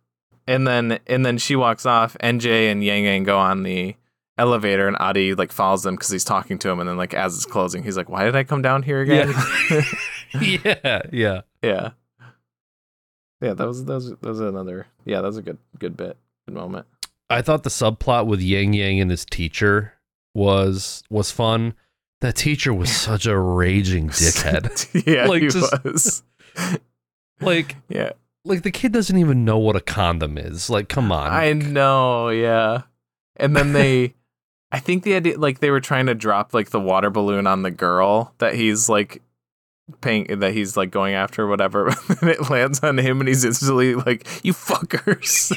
And then and then she walks off. NJ and Yang Yang go on the elevator and Adi like follows them because he's talking to him and then like as it's closing, he's like, Why did I come down here again? yeah, yeah. Yeah. Yeah, that was that was that was another yeah, that was a good good bit. Good moment. I thought the subplot with Yang Yang and his teacher was was fun. That teacher was such a raging dickhead. yeah, Like, he just- was. like Yeah. like the kid doesn't even know what a condom is. Like, come on. I know, yeah. And then they I think the idea like they were trying to drop like the water balloon on the girl that he's like paying that he's like going after or whatever and it lands on him and he's instantly like you fuckers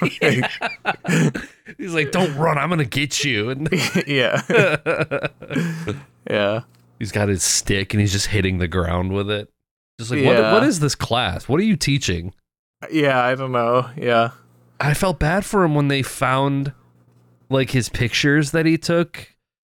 He's like, "Don't run! I'm gonna get you!" And yeah yeah he's got his stick and he's just hitting the ground with it. Just like, what? What is this class? What are you teaching? yeah i don't know yeah I felt bad for him when they found like his pictures that he took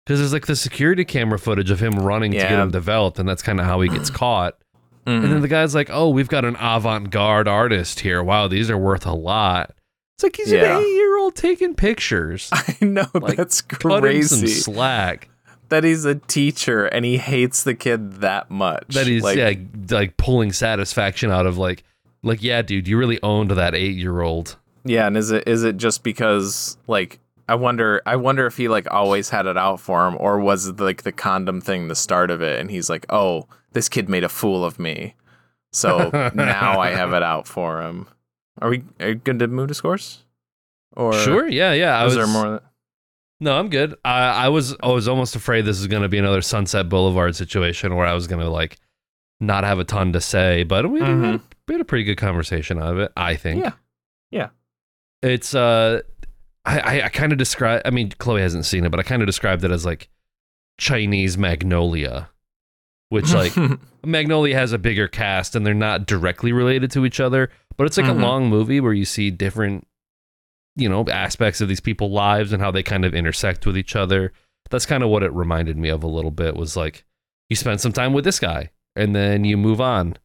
because there's like the security camera footage of him running to get Yeah. him developed, and that's kind of how he gets caught. And Mhm. then the guy's like, "Oh, we've got an avant-garde artist here. Wow, these are worth a lot." It's like he's Yeah. an eight-year-old taking pictures. i know Like, that's Cut him some crazy slack. that he's a teacher and he hates the kid that much That he's like, yeah, like pulling satisfaction out of like, like yeah, dude, you really owned that eight-year-old. Yeah, and is it is it just because like I wonder I wonder if he like always had it out for him or was it like the condom thing the start of it and he's like, "Oh, this kid made a fool of me." So now I have it out for him. Are we are you good to move to scores? Or Sure, yeah, yeah. I was there more No, I'm good. I, I was I was almost afraid this was gonna be another Sunset Boulevard situation where I was gonna like not have a ton to say, but we, had, Mhm. we had a pretty good conversation out of it. I think. Yeah. Yeah. It's uh, I I, I kind of describe. I mean, Chloe hasn't seen it, but I kind of described it as like Chinese Magnolia, which like Magnolia has a bigger cast and they're not directly related to each other, but it's like Mhm. a long movie where you see different, you know, aspects of these people's lives and how they kind of intersect with each other. That's kind of what it reminded me of a little bit was like you spend some time with this guy and then you move on.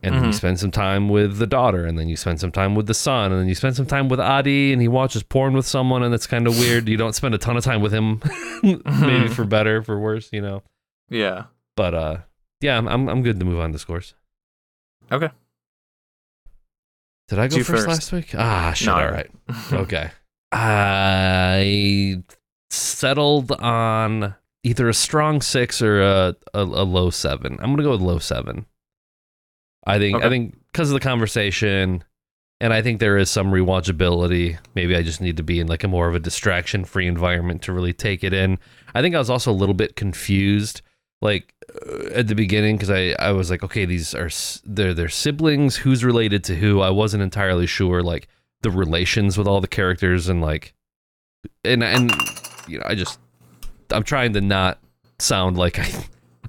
And then you Mhm. spend some time with the daughter, and then you spend some time with the son, and then you spend some time with Adi, and he watches porn with someone, and it's kind of weird. You don't spend a ton of time with him, maybe for better, for worse, you know. Yeah. But uh, yeah, I'm I'm, I'm good to move on to scores. Okay. Did I go first, first. last week? Ah, shit. No. All right. Okay. I settled on either a strong six or a, a, a low seven. I'm gonna go with low seven. I think I think because of the conversation, and I think there is some rewatchability. Maybe I just need to be in like a more of a distraction free environment to really take it in. I think I was also a little bit confused, like uh, at the beginning, because I I was like, okay, these are they're they're siblings. Who's related to who? I wasn't entirely sure, like the relations with all the characters and like, and and you know, I just I'm trying to not sound like I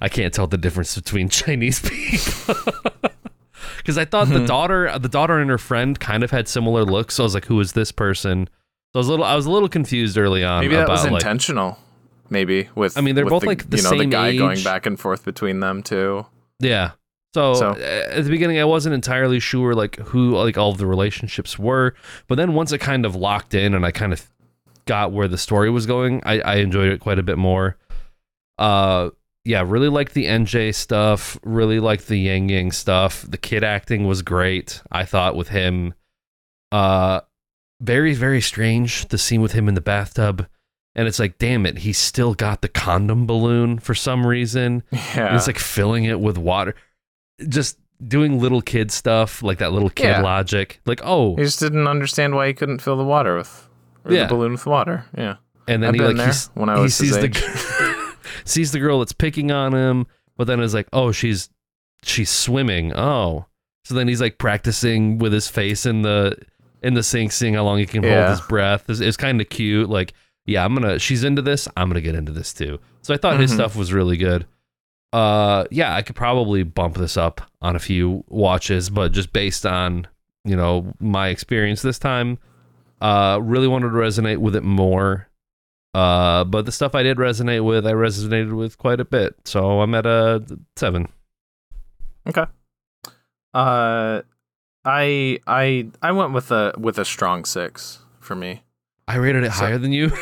I can't tell the difference between Chinese people. Because I thought the Mhm. daughter, the daughter and her friend, kind of had similar looks. So I was like, "Who is this person?" So I was a little, I was a little confused early on Maybe that about was like, intentional. Maybe with I mean, they're both, the, like, the you know the same guy going back and forth between them too. Yeah. So, So- at the beginning, I wasn't entirely sure like who like all of the relationships were, but then once it kind of locked in and I kind of got where the story was going, I, I enjoyed it quite a bit more. Uh, yeah, really liked the NJ stuff. Really liked the Yang Yang stuff. The kid acting was great. I thought with him. Uh, very very strange the scene with him in the bathtub, and it's like, damn it, he's still got the condom balloon for some reason. Yeah. It's like filling it with water. Just doing little kid stuff, like that little kid Yeah. logic. Like, oh, he just didn't understand why he couldn't fill the water with or Yeah. the balloon with water. Yeah. and then I've he like there he's, when I he was his sees the age. sees the girl that's picking on him, but then is like, oh, she's she's swimming. Oh, so then he's like practicing with his face in the in the sink, seeing how long he can hold his breath. It's, it's kind of cute. Like, yeah, I'm gonna. She's into this. I'm gonna get into this too. So I thought his Mhm. stuff was really good. Uh, yeah, I could probably bump this up on a few watches, but just based on you know my experience this time, uh, really wanted to resonate with it more. Uh, but the stuff I did resonate with, I resonated with quite a bit. So I'm at a seven. Okay. Uh, I I I went with a with a strong six for me. I rated it So- higher than you.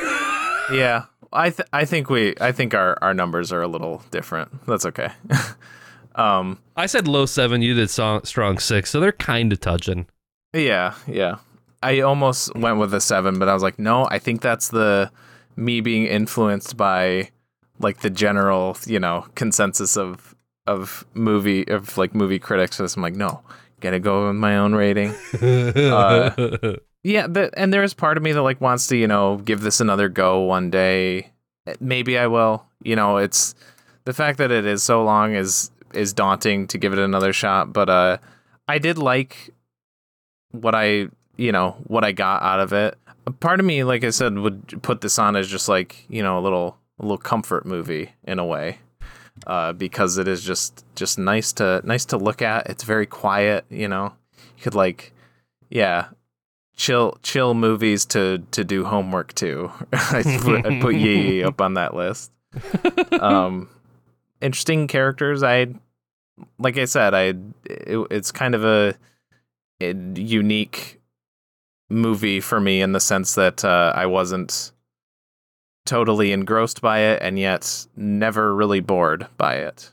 Yeah. I th- I think we I think our our numbers are a little different. That's okay. um. I said low seven. You did song, strong six. So they're kind of touching. Yeah, yeah. I almost went with a seven, but I was like, no, I think that's the me being influenced by like the general, you know, consensus of of movie of like movie critics. So I'm like, no, gotta go with my own rating. Uh, Yeah, but and there is part of me that like wants to, you know, give this another go one day. Maybe I will. You know, it's the fact that it is so long is is daunting to give it another shot, but uh I did like what I, you know, what I got out of it. Part of me, like I said, would put this on as just like, you know, a little a little comfort movie in a way. Uh, because it is just just nice to nice to look at. It's very quiet, you know. You could like yeah, chill chill movies to to do homework to. I put, I put Yi Yi up on that list. Um, interesting characters. I like I said, I it, it's kind of a unique movie for me in the sense that uh, I wasn't totally engrossed by it and yet never really bored by it.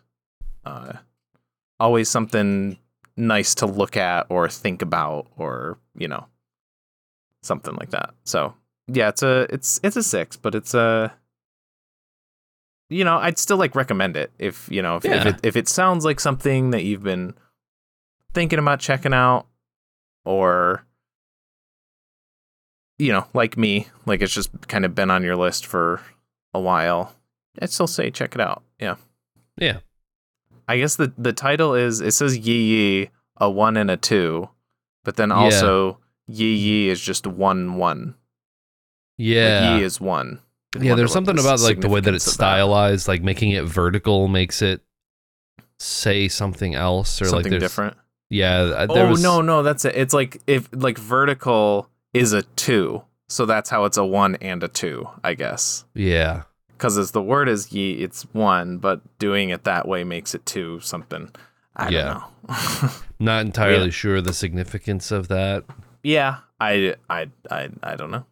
Uh, always something nice to look at or think about or you know something like that. So yeah, it's a it's it's a six, but it's a you know I'd still like recommend it if you know if, if it if it sounds like something that you've been thinking about checking out or you know like me like it's just kind of been on your list for a while. I'd still say check it out. Yeah. yeah. I guess the the title is it says Yi Yi a one and a two, but then Yeah. also Yi Yi is just one one. Yeah. Like Yi is one. yeah, there's something about like the way that it's of that. stylized, like making it vertical makes it say something else or like Something there's different. Yeah, uh, there Oh was, no, no, that's it. It's like if like vertical is a two, so that's how it's a one and a two, I guess. Yeah, Because as the word is yi, it's one, but doing it that way makes it two something. I Yeah. don't know. Not entirely Yeah. sure the significance of that. yeah, I, I, I, I don't know.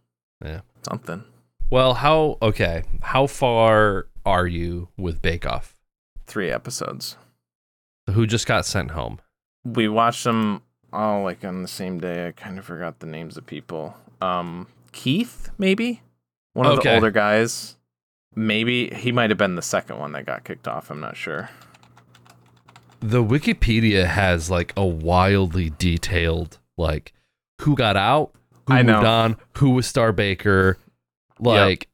Yeah. Something. Well, how okay? How far are you with Bake Off? Three episodes. Who just got sent home? We watched them all like on the same day. I kind of forgot the names of people. Um, Keith, maybe one of the older guys. Maybe he might have been the second one that got kicked off. I'm not sure. The Wikipedia has like a wildly detailed like who got out, who I moved know. on, who was Star Baker. Like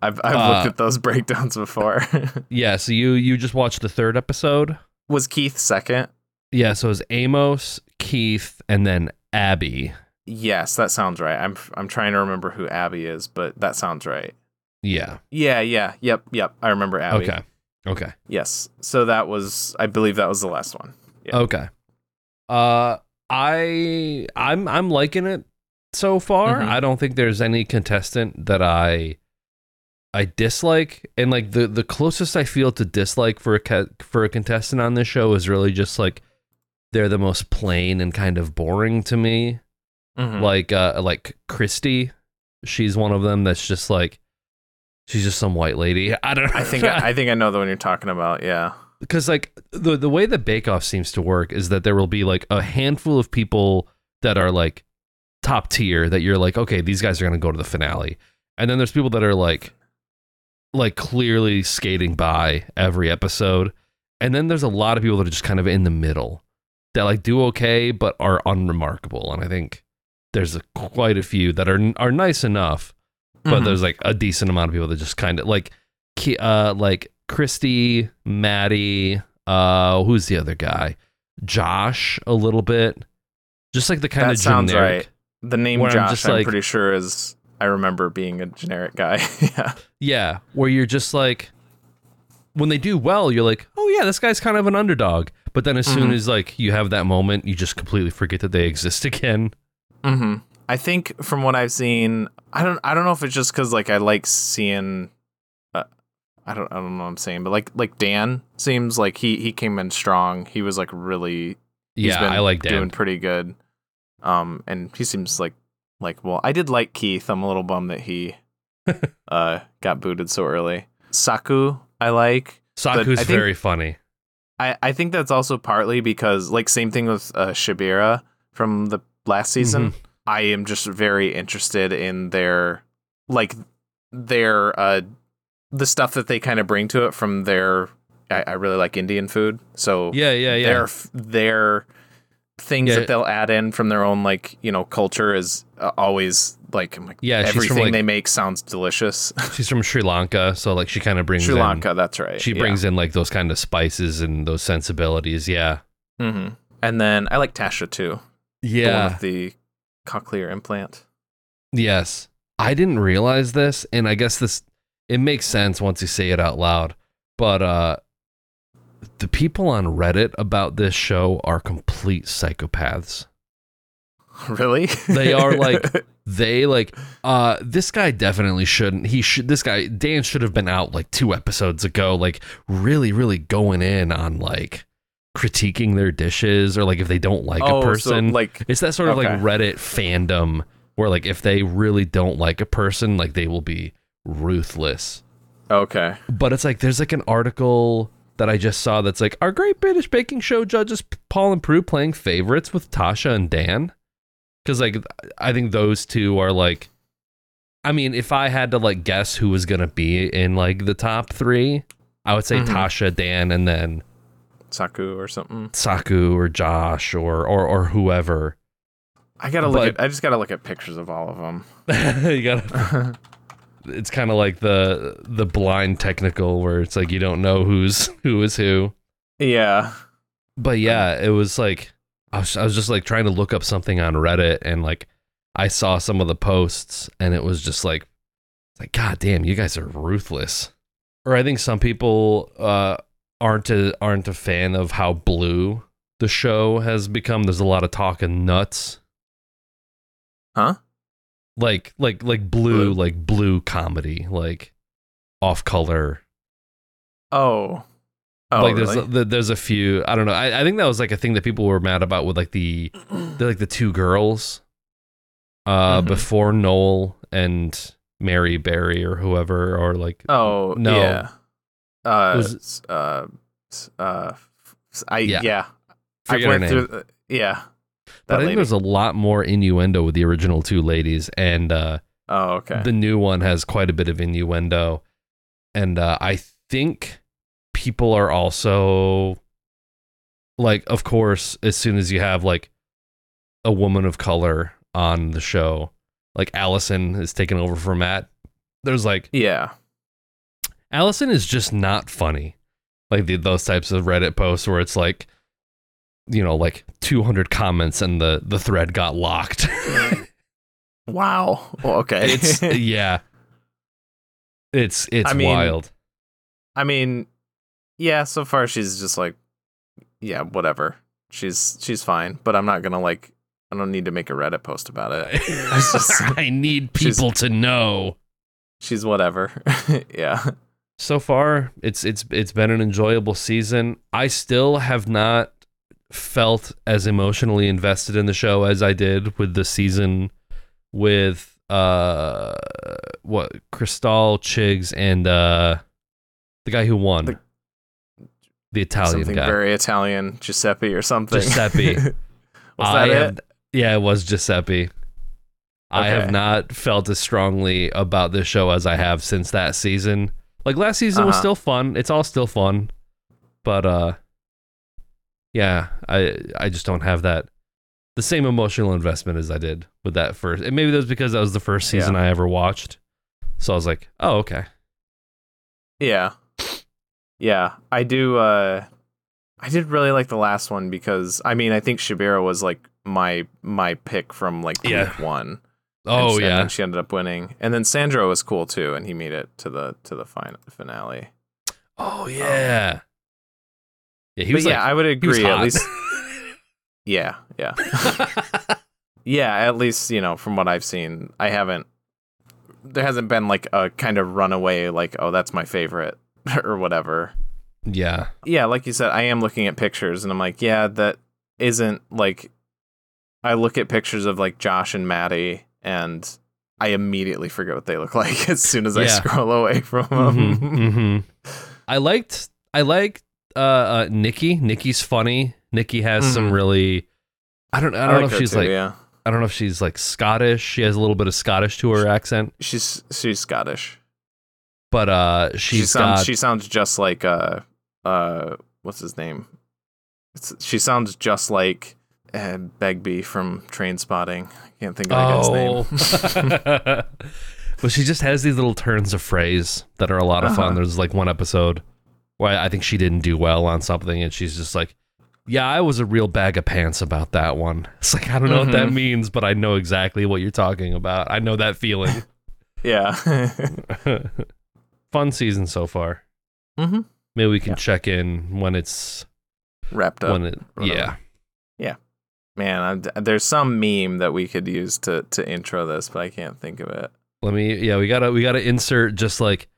I've I've Uh, looked at those breakdowns before. yeah, so you you just watched the third episode. Was Keith second? Yeah, so it was Amos, Keith, and then Abbi. Yes, that sounds right. I'm I'm trying to remember who Abbi is, but that sounds right. Yeah. Yeah, yeah, yep, yep. I remember Abbi. Okay. Okay. Yes. So that was I believe that was the last one. Yeah. Okay. Uh I I'm I'm liking it so far. Mhm. I don't think there's any contestant that I I dislike and like the the closest I feel to dislike for a for a contestant on this show is really just like they're the most plain and kind of boring to me. Mhm. Like uh like Cristy, she's one of them that's just like she's just some white lady. I don't know. I think I, think I know the one you're talking about. Yeah. because like the the way that Bake Off seems to work is that there will be like a handful of people that are like top tier that you're like okay these guys are gonna go to the finale, and then there's people that are like like clearly skating by every episode, and then there's a lot of people that are just kind of in the middle that like do okay but are unremarkable, and I think there's a, quite a few that are are nice enough but Mhm. there's like a decent amount of people that just kind of like uh like Cristy, Matty, uh who's the other guy? Josh a little bit. Just like the kind That of sounds generic. right. the name where I'm Josh. just I'm, like- pretty sure is I remember being a generic guy. yeah. Yeah, where you're just like when they do well, you're like, "Oh yeah, this guy's kind of an underdog." But then as soon Mhm. as like you have that moment, you just completely forget that they exist again. hmm I think from what I've seen, I don't I don't know if it's just because like I like seeing. Uh, I don't I don't know what I'm saying, but like like Dan seems like he he came in strong. He was like really he's Yeah, been I like Dan. doing pretty good. Um, and he seems like like well, I did like Keith. I'm a little bummed that he uh got booted so early. Saku, I like. Saku's I think- very funny. I I think that's also partly because like same thing with uh, Syabira from the last season. Mm-hmm. I am just very interested in their like their uh the stuff that they kind of bring to it from their I, I really like Indian food. So Yeah, yeah, yeah. their their things Yeah. that they'll add in from their own like you know culture is uh, always like like Yeah, she's from, everything like- they make sounds delicious. She's from Sri Lanka, so like she kind of brings Sri in Lanka, that's right. she brings in like those kind of spices and those sensibilities. Yeah. hmm And then I like Tasha too. the Yeah. with the cochlear implant. Yes. I didn't realize this, and I guess this it makes sense once you say it out loud. But uh the people on Reddit about this show are complete psychopaths. Really? They are like they like uh this guy definitely shouldn't he should this guy Dan should have been out like two episodes ago like really really going in on like critiquing their dishes or like if they don't like oh, a person so like It's that sort of like Reddit fandom where like if they really don't like a person, like they will be ruthless. okay. But it's like there's like an article that I just saw that's like our Great British Baking Show judges Paul and Prue playing favorites with Tasha and Dan. Cause like I think those two are like I mean, if I had to like guess who was gonna be in like the top three, I would say Mhm. Tasha, Dan, and then Saku or something. Saku or Josh or or or whoever. I gotta look But- at. I just gotta look at pictures of all of them. you gotta it's kind of like the the blind technical where it's like you don't know who's who is who yeah. but yeah it was like I was, I was just like trying to look up something on reddit and like i saw some of the posts and it was just like like god damn you guys are ruthless or i think some people uh aren't a, aren't a fan of how blue the show has become there's a lot of talk talking nuts Huh? like like like blue, Blue? like blue comedy like off color Oh. Oh, like really? there's there's a few. I don't know. I, I think that was like a thing that people were mad about with like the, the like the two girls, uh, Mhm. before Noel and Mary Berry or whoever or like oh no. yeah. Uh, Was- uh, uh, I Yeah. yeah. I Forget her went name. through. the- yeah. But I think lady. there's a lot more innuendo with the original two ladies, and uh, Oh okay. the new one has quite a bit of innuendo. And uh, I think people are also like, of course, as soon as you have like a woman of color on the show, like Alison is taking over for Matt. There's like yeah. Alison is just not funny. Like the, those types of Reddit posts where it's like, you know, like 200 comments and the the thread got locked. Wow. Well, okay. it's yeah. It's it's I mean, wild. I mean, yeah. So far, she's just like, yeah, whatever. She's she's fine, but I'm not gonna like. I don't need to make a Reddit post about it. Just- I need people to know. She's whatever. yeah. So far, it's it's it's been an enjoyable season. I still have not felt as emotionally invested in the show as I did with the season with uh what Crystelle Chigs and uh the guy who won. The, The- Italian something guy. very Italian, Giuseppe or something. Giuseppe. Was I that have, it? Yeah, it was Giuseppe. I have not felt as strongly about this show as I have since that season. Like last season was Uh-huh. still fun. It's all still fun. But uh yeah, I I just don't have that the same emotional investment as I did with that first. And maybe that was because that was the first season I ever watched. So I was like, "Oh, okay." Yeah. Yeah. I do uh I did really like the last one because I mean I think Syabira was like my my pick from like week Yeah. one. Oh and, yeah. And she ended up winning. And then Sandro was cool too, and he made it to the to the final finale. oh yeah. Yeah, he was yeah, like I would agree at least Yeah, yeah. yeah, at least, you know, from what I've seen, I haven't there hasn't been like a kind of runaway like, oh, that's my favorite or whatever. yeah. yeah, like you said, I am looking at pictures and I'm like, yeah, that isn't like I look at pictures of like Josh and Matty and I immediately forget what they look like as soon as I scroll away from them. hmm hmm I liked I liked uh, uh Nicky. Nicky's funny. Nicky has some Mhm. really I don't I don't know if she's too, like yeah. I don't know if she's like Scottish. She has a little bit of Scottish to her accent, She's she's Scottish. But uh She sounds got she sounds just like uh uh what's his name? It's, she sounds just like uh, Begbie from Trainspotting. I can't think of the oh. guy's name. but she just has these little turns of phrase that are a lot of fun. Uh-huh. There's like one episode where I think she didn't do well on something, and she's just like, "Yeah, I was a real bag of pants about that one." It's like I don't know what that Mhm. means, but I know exactly what you're talking about. I know that feeling. yeah. Fun season so far. hmm Maybe we can Yeah. check in when it's Wrapped up. when it whatever. yeah. Man, I'm, there's some meme that we could use to to intro this, but I can't think of it. Let me yeah, we gotta we gotta insert just like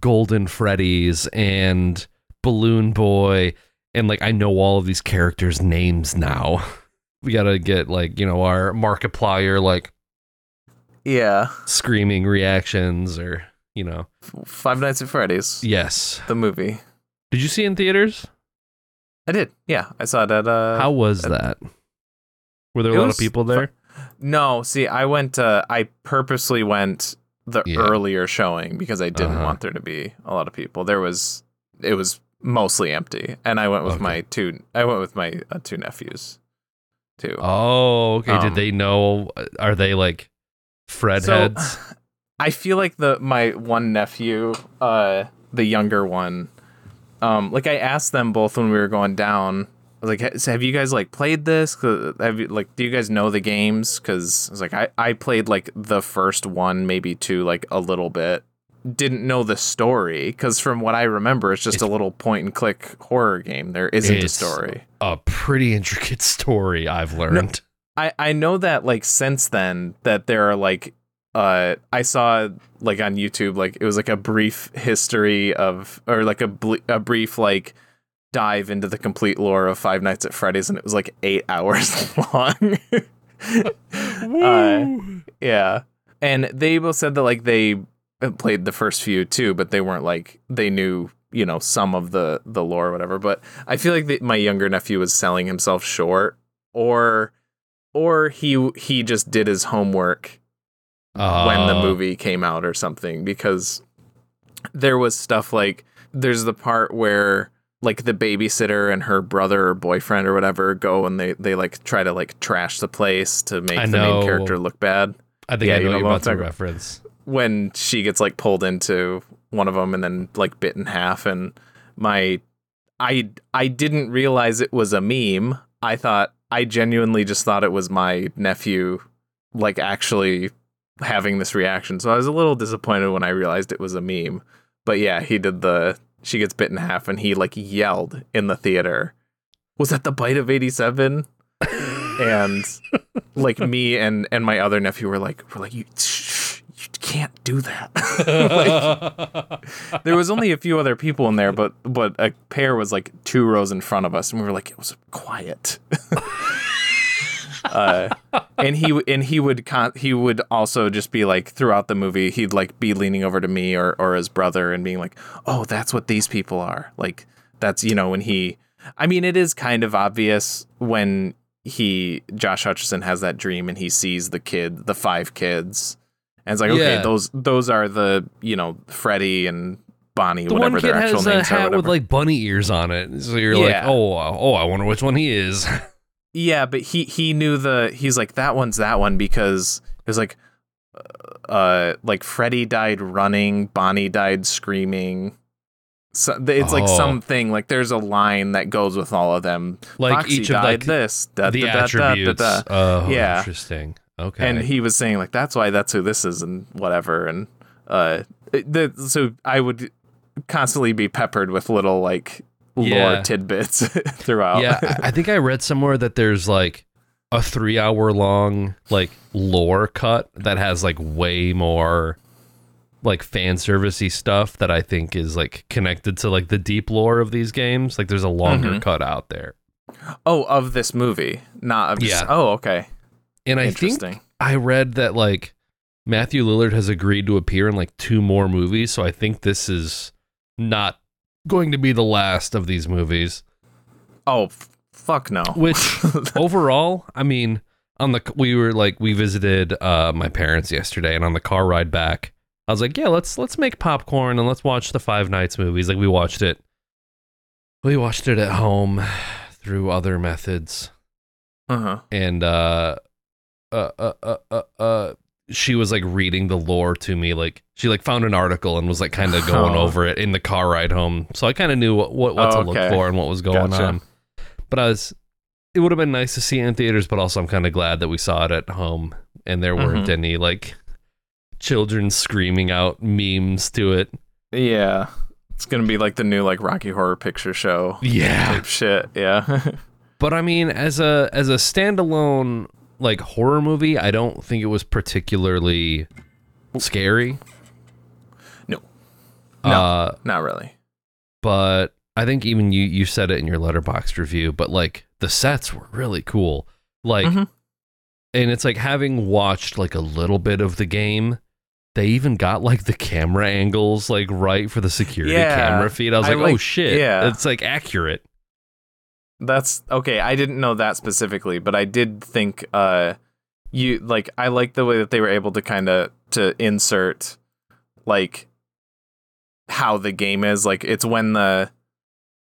Golden Freddy's and Balloon Boy and like I know all of these characters' names now. We gotta get like, you know, our Markiplier like Yeah, screaming reactions or you know. Five Nights at Freddy's, Yes. the movie. Did you see it in theaters? I did. Yeah, I saw it at. Uh, How was uh, that? Were there a lot of people there? No, see, I went. Uh, I purposely went the Yeah. earlier showing because I didn't Uh-huh. want there to be a lot of people. There was. It was mostly empty, and I went with Okay. my two. I went with my uh, two nephews, too. Oh, okay. Did Um, they know? Are they like Fred So, heads? I feel like the my one nephew, uh, the younger one, um, like I asked them both when we were going down. I was like, so have you guys like played this? Have you like, do you guys know the games? Because I was like, I I played like the first one, maybe two, like a little bit. Didn't know the story because from what I remember, it's just It's- a little point and click horror game. There isn't a story. A pretty intricate story, I've learned. I I know that like since then that there are like uh I saw like on YouTube like it was like a brief history of or like a ble- a brief like dive into the complete lore of Five Nights at Freddy's, and it was like eight hours long. uh, yeah, and they both said that like they played the first few too, but they weren't like they knew you know some of the the lore or whatever. But I feel like the, my younger nephew was selling himself short, or or he he just did his homework when the Uh, movie came out or something because there was stuff like there's the part where like the babysitter and her brother or boyfriend or whatever go and they they like try to like trash the place to make I the know. main character look bad I think Yeah, I you know know what you're about reference. when she gets like pulled into one of them and then like bit in half and my I I didn't realize it was a meme. I thought I genuinely just thought it was my nephew like actually having this reaction. So I was a little disappointed when I realized it was a meme. But yeah, he did the she gets bit in half and he like yelled in the theater. Was that the bite of 87? and like me and and my other nephew were like were like you you can't do that. Like, there was only a few other people in there, but but a pair was like two rows in front of us, and we were like, it was quiet. uh, and he and he would con- he would also just be like throughout the movie, he'd like be leaning over to me or or his brother and being like, oh, that's what these people are. Like that's you know when he, I mean, it is kind of obvious when he Josh Hutcherson has that dream and he sees the kid, the five kids, and it's like, okay, Yeah. those those are the you know Freddy and Bonnie, the whatever the one kid their actual has a names are. hat with like bunny ears on it, so you're like, oh, oh, I wonder which one he is. Yeah, but he he knew the he's like that one's that one because it was like uh like Freddy died running, Bonnie died screaming. So it's like Oh. something like there's a line that goes with all of them. like Foxy each of died like this, da, the da, attributes. da. Oh, Yeah. interesting. Okay. And he was saying like that's why that's who this is and whatever and uh the so I would constantly be peppered with little like lore tidbits throughout. yeah, I I think I read somewhere that there's like a three hour long like lore cut that has like way more like fan servicey stuff that I think is like connected to like the deep lore of these games. Like there's a longer Mhm. cut out there. Oh, of this movie, not of Yeah. Oh, okay. And I think I read that like Matthew Lillard has agreed to appear in like two more movies, so I think this is not going to be the last of these movies. Oh, f- fuck no. Which overall, I mean, on the we were like we visited uh my parents yesterday and on the car ride back, I was like, "Yeah, let's let's make popcorn and let's watch the Five Nights movies." Like we watched it we watched it at home through other methods uh-huh. and uh uh uh uh uh, uh she was like reading the lore to me like she like found an article and was like kind of going Oh. over it in the car ride home so i kind of knew what what, what to look for and what was going Gotcha. on but i was it would have been nice to see it in theaters but also i'm kind of glad that we saw it at home and there weren't Mhm. any like children screaming out memes to it Yeah. It's gonna be like the new like Rocky Horror Picture Show yeah shit. Yeah. But I mean, as a as a standalone like horror movie, I don't think it was particularly scary. No. No. Uh, Not really. but I think even you you said it in your Letterboxd review, but like the sets were really cool. Like Mhm. and it's like having watched like a little bit of the game, they even got like the camera angles like right for the security Yeah. camera feed. I was I like, "Oh shit." yeah. It's like accurate. That's okay. I didn't know that specifically, but I did think uh you like I like the way that they were able to kind of to insert like how the game is like it's when the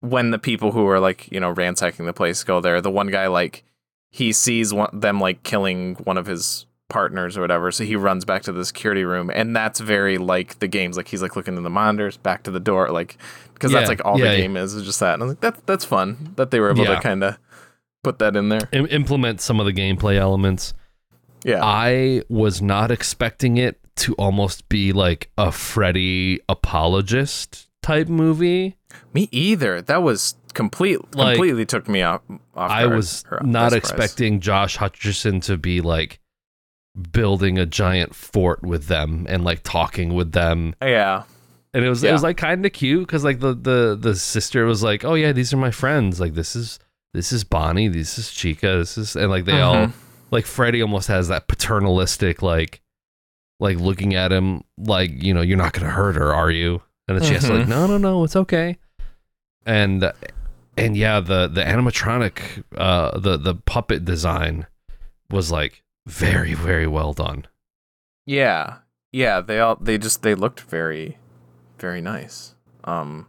when the people who are like, you know, ransacking the place go there, the one guy like he sees one, them like killing one of his partners or whatever, so he runs back to the security room and that's very like the games like he's like looking in the monitors, back to the door like because Yeah, that's like all yeah, the yeah. game is, is just that. And I was like, that that's fun that they were able Yeah. to kind of put that in there. Im- implement some of the gameplay elements. Yeah. I was not expecting it to almost be like a Freddy apologist type movie. Me either. That was complete. Like, completely took me off. off I was not expecting Josh Hutcherson to be like building a giant fort with them and like talking with them. Yeah. and it was it was like kind of cute because like the the the sister was like, oh yeah, these are my friends. Like this is this is Bonnie, this is Chica, this is and like they all Mhm. like Freddy almost has that paternalistic like like looking at him like you know you're not gonna hurt her, are you? And then she has to like Mhm. no no no it's okay, and and yeah the the animatronic uh the the puppet design was like very very well done. Yeah. Yeah, they all they just they looked very very nice. Um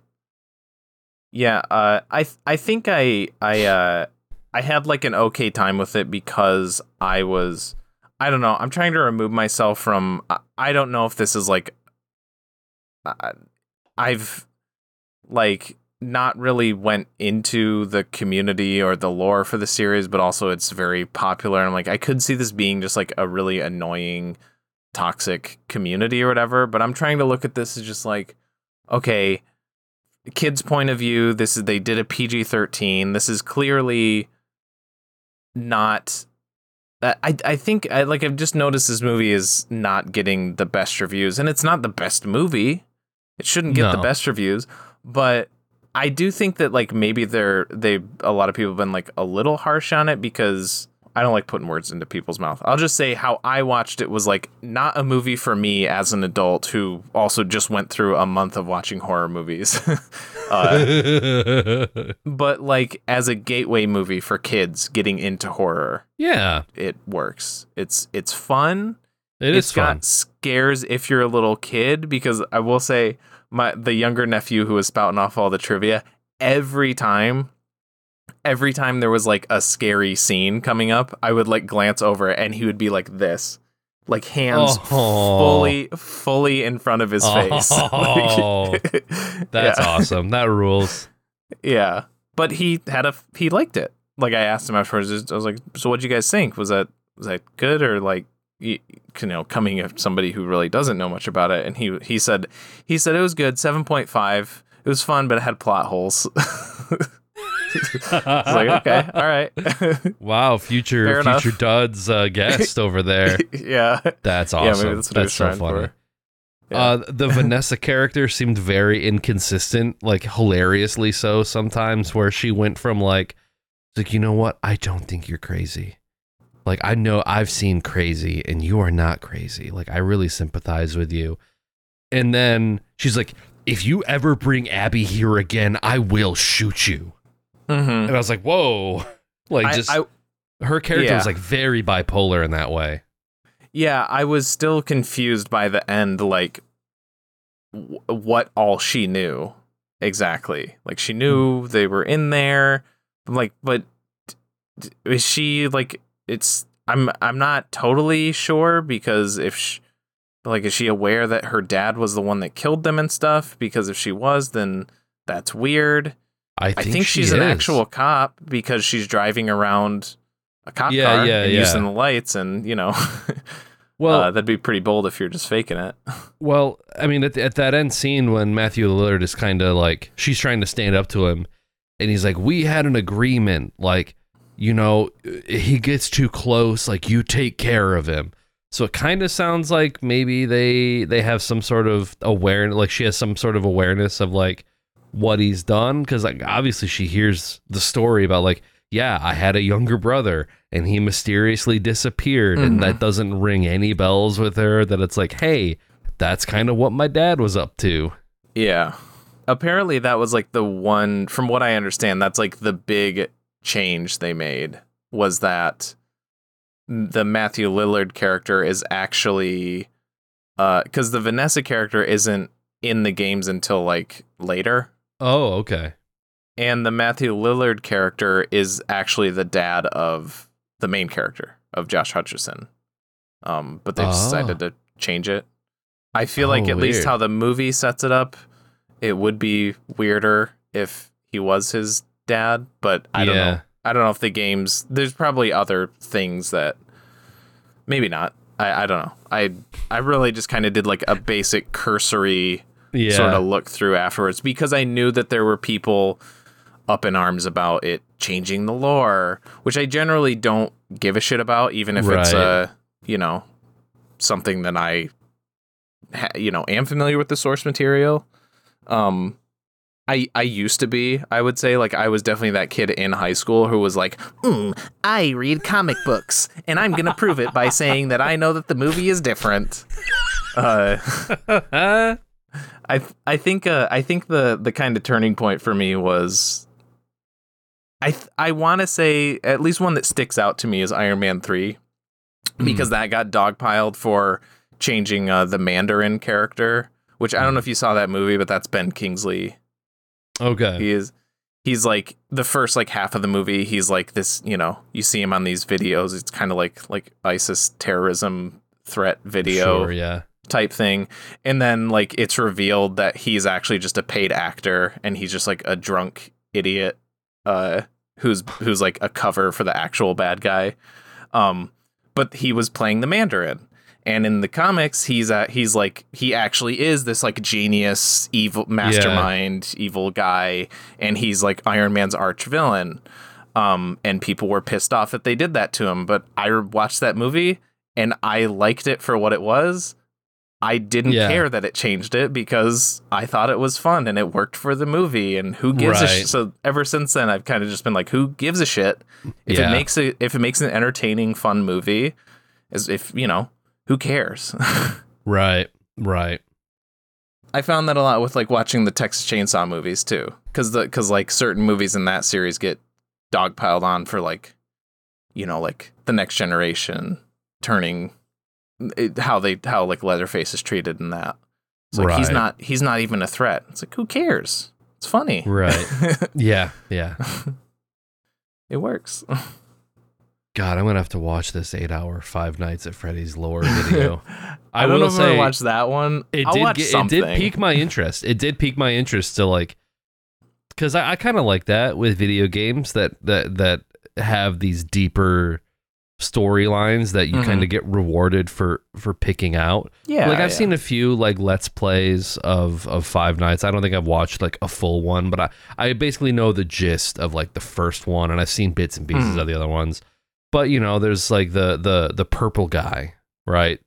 Yeah, uh I I think I I uh I had like an okay time with it because I was I don't know, I'm trying to remove myself from I, I don't know if this is like I, I've like not really went into the community or the lore for the series, but also it's very popular. And I'm like, I could see this being just like a really annoying toxic community or whatever but i'm trying to look at this as just like okay kids point of view this is they did a pg-13 this is clearly not I, I I think I like I've just noticed this movie is not getting the best reviews and it's not the best movie. It shouldn't get the best reviews, but I do think that like maybe they're they a lot of people have been like a little harsh on it because I don't like putting words into people's mouth. I'll just say how I watched it was like not a movie for me as an adult who also just went through a month of watching horror movies. uh, but like as a gateway movie for kids getting into horror, yeah, it works. It's it's fun. it it's is fun. got scares if you're a little kid because I will say my the younger nephew who was spouting off all the trivia every time every time there was like a scary scene coming up I would like glance over and he would be like this like hands Oh. fully fully in front of his oh. face Oh, Like- That's yeah. awesome. That rules. Yeah, but he had a he liked it. Like I asked him afterwards, I was like, "So what'd you guys think? Was that was that good or like you, know coming of somebody who really doesn't know much about it?" And he he said he said it was good, seven point five. It was fun, but it had plot holes. I was like, okay, all right, Wow, future Fair enough. future duds uh, guest over there. yeah, That's yeah. awesome. Maybe that's was so funny. Yeah. Uh, the Vanessa character seemed very inconsistent, like hilariously so sometimes, where she went from like, like you know what, I don't think you're crazy. Like I know I've seen crazy, and you are not crazy. Like I really sympathize with you. And then she's like, if you ever bring Abby here again, I will shoot you. Mhm. And I was like, whoa, like I- just I- her character Yeah. was like very bipolar in that way. Yeah, I was still confused by the end, like w- what all she knew exactly. Like she knew they were in there, I'm like, but is she like? It's I'm I'm not totally sure because if she, like is she aware that her dad was the one that killed them and stuff? Because if she was, then that's weird. I I think, think, she she's an actual cop because she's driving around a cop Yeah, car yeah, and yeah. using the lights and you know. Well, uh, that'd be pretty bold if you're just faking it. Well, I mean, at, at that end scene when Matthew Lillard is kind of like, she's trying to stand up to him, and he's like, We had an agreement. Like, you know, he gets too close. Like, you take care of him. So it kind of sounds like maybe they they have some sort of awareness, like she has some sort of awareness of like what he's done, because like obviously she hears the story about like, yeah, I had a younger brother and he mysteriously disappeared, and Mhm. that doesn't ring any bells with her. That it's like, hey, that's kind of what my dad was up to. Yeah. Apparently, that was like the one, from what I understand, that's like the big change they made was that the Matthew Lillard character is actually, uh because the Vanessa character isn't in the games until like later. Oh, okay. And the Matthew Lillard character is actually the dad of the main character of Josh Hutcherson. Um, but they Oh. decided to change it. I feel like Oh, at least how the movie sets it up, it would be weirder if he was his dad, but I don't know. I don't know if the games there's probably other things that maybe not. I, I don't know. I I really just kind of did like a basic cursory Yeah. sort of look through afterwards because I knew that there were people up in arms about it changing the lore, which I generally don't give a shit about, even if it's Right. uh you know something that I ha- you know am familiar with the source material. Um, I I used to be. I would say like I was definitely that kid in high school who was like, mm, I read comic books, and I'm gonna prove it by saying that I know that the movie is different. Uh, I I think uh, I think the the kind of turning point for me was. I th- I want to say at least one that sticks out to me is Iron Man three, because that got dogpiled for changing uh, the Mandarin character. Which I don't know if you saw that movie, but that's Ben Kingsley okay. he is he's like the first like half of the movie he's like this you know you see him on these videos it's kind of like like isis terrorism threat video Sure, yeah. type thing and then like it's revealed that he's actually just a paid actor and he's just like a drunk idiot uh who's who's like a cover for the actual bad guy um but he was playing the mandarin and in the comics he's uh he's like he actually is this like genius evil mastermind evil guy. And he's like iron man's arch villain. Um and people were pissed off that they did that to him. But i watched that movie and i liked it for what it was. I didn't Yeah. care that it changed it because i thought it was fun and it worked for the movie. And who gives a Right. shit so ever since then i've kind of just been like who gives a shit? If Yeah. it makes it if it makes an entertaining fun movie as if you know who cares Right. Right. i found that a lot with like watching the texas chainsaw movies too because the because like certain movies in that series get dogpiled on for like you know like the next generation turning it, how they how like leatherface is treated in that it's like he's not he's not even a threat it's like who cares it's funny Right. Yeah. Yeah. it works God, I'm gonna have to watch this eight hour Five Nights at Freddy's lore video. I, I don't will know if I'm say watch that one. It I'll did get, it did pique my interest. It did pique my interest to like because I, I kind of like that with video games that that that have these deeper storylines that you Mhm. kind of get rewarded for for picking out. Yeah, like I've yeah. seen a few like let's plays of of Five Nights. I don't think I've watched like a full one, but I I basically know the gist of like the first one, and I've seen bits and pieces Mm. of the other ones. But you know, there's like the the the purple guy, right?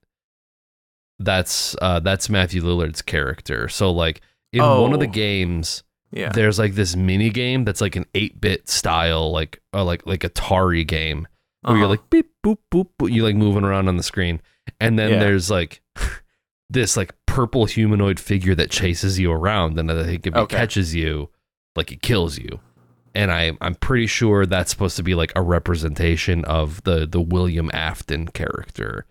That's uh that's Matthew Lillard's character. So like in one of the Oh. games, Yeah. there's like this mini game that's like an 8-bit style like uh, like like Atari game where you're Uh-huh. like beep boop boop, boop you like moving around on the screen and then Yeah. there's like this like purple humanoid figure that chases you around and I think if it Okay. catches you like it kills you and I I'm pretty sure that's supposed to be like a representation of the the William Afton character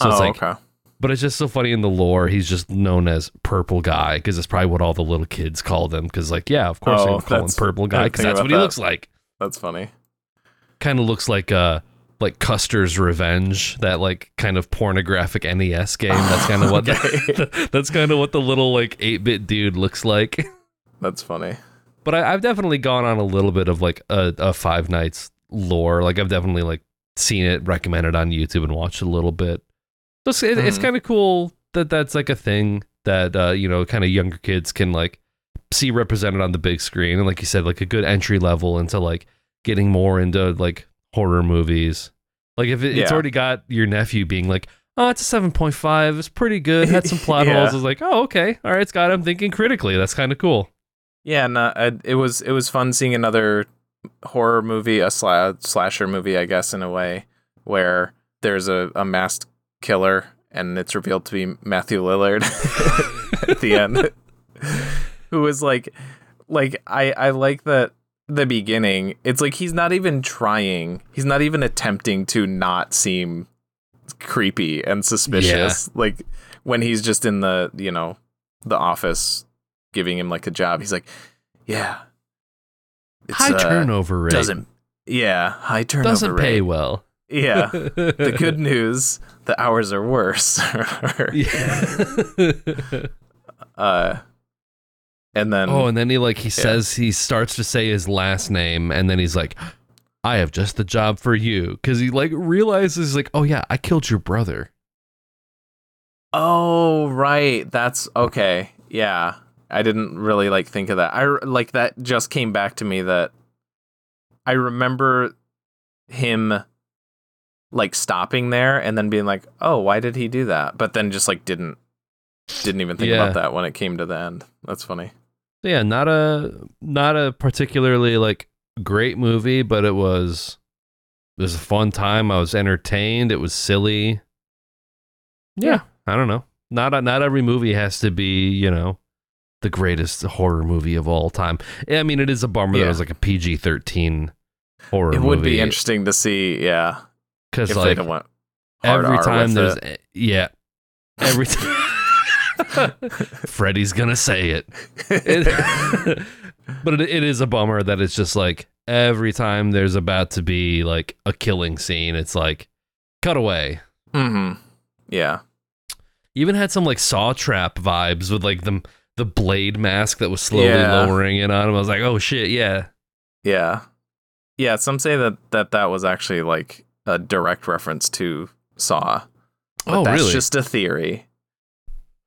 so it's oh, like okay. but it's just so funny in the lore. He's just known as Purple Guy because it's probably what all the little kids call him. Because like, yeah, of course Oh, gonna call him Purple Guy because that's what he that. looks like. That's funny. Kind of looks like uh like Custer's Revenge, that like kind of pornographic NES game. That's kind of what Okay. that's kind of what the little like eight bit dude looks like. That's funny. But I, I've definitely gone on a little bit of like a, a Five Nights lore. Like I've definitely like seen it recommended on YouTube and watched a little bit. So it's, it- it's kind of cool that that's like a thing that uh, you know kind of younger kids can like see represented on the big screen and like you said like a good entry level into like getting more into like horror movies. Like if it, it's already got your nephew being like. Oh, it's a seven point five. It's pretty good. Had some plot Yeah. holes. I was like, oh, okay, all right. It's got him thinking critically. That's kind of cool. Yeah, and uh, I- it was it was fun seeing another horror movie, a sla- slasher movie, I guess, in a way, where there's a, a masked killer and it's revealed to be Matthew Lillard at the end, who is like, like I I like that the beginning. It's like he's not even trying. He's not even attempting to not seem creepy and suspicious. Like when he's just in the you know the office giving him like a job. He's like, yeah, it's, High uh, turnover rate Doesn't yeah, high turnover rate. doesn't rate. pay well. Yeah. the good news, the hours are worse. Yeah. uh, and then oh, and then he like he says he starts to say his last name, and then he's like, "I have just the job for you," because he like realizes like, "Oh yeah, I killed your brother." oh right, that's okay. Yeah, I didn't really like think of that. I like that just came back to me that I remember him like stopping there and then being like, "Oh, why did he do that?" But then just like didn't didn't even think Yeah. about that when it came to the end. That's funny. Yeah, not a not a particularly like great movie, but it was it was a fun time. I was entertained. It was silly. Yeah, I don't know. Not a, not every movie has to be, you know, the greatest horror movie of all time. I mean, it is a bummer that it was like a PG thirteen horror It movie. would be interesting to see, yeah, because like every time there's it. yeah, every time Freddy's gonna say it. It- but it, it is a bummer that it's just like every time there's about to be like a killing scene, it's like cut away. mm-hmm. Yeah. Even had some like saw trap vibes with like the the blade mask that was slowly Yeah. lowering in on him. I was like, oh shit, yeah. Yeah. Yeah, some say that that, that was actually like a direct reference to Saw. But oh that's really? just a theory.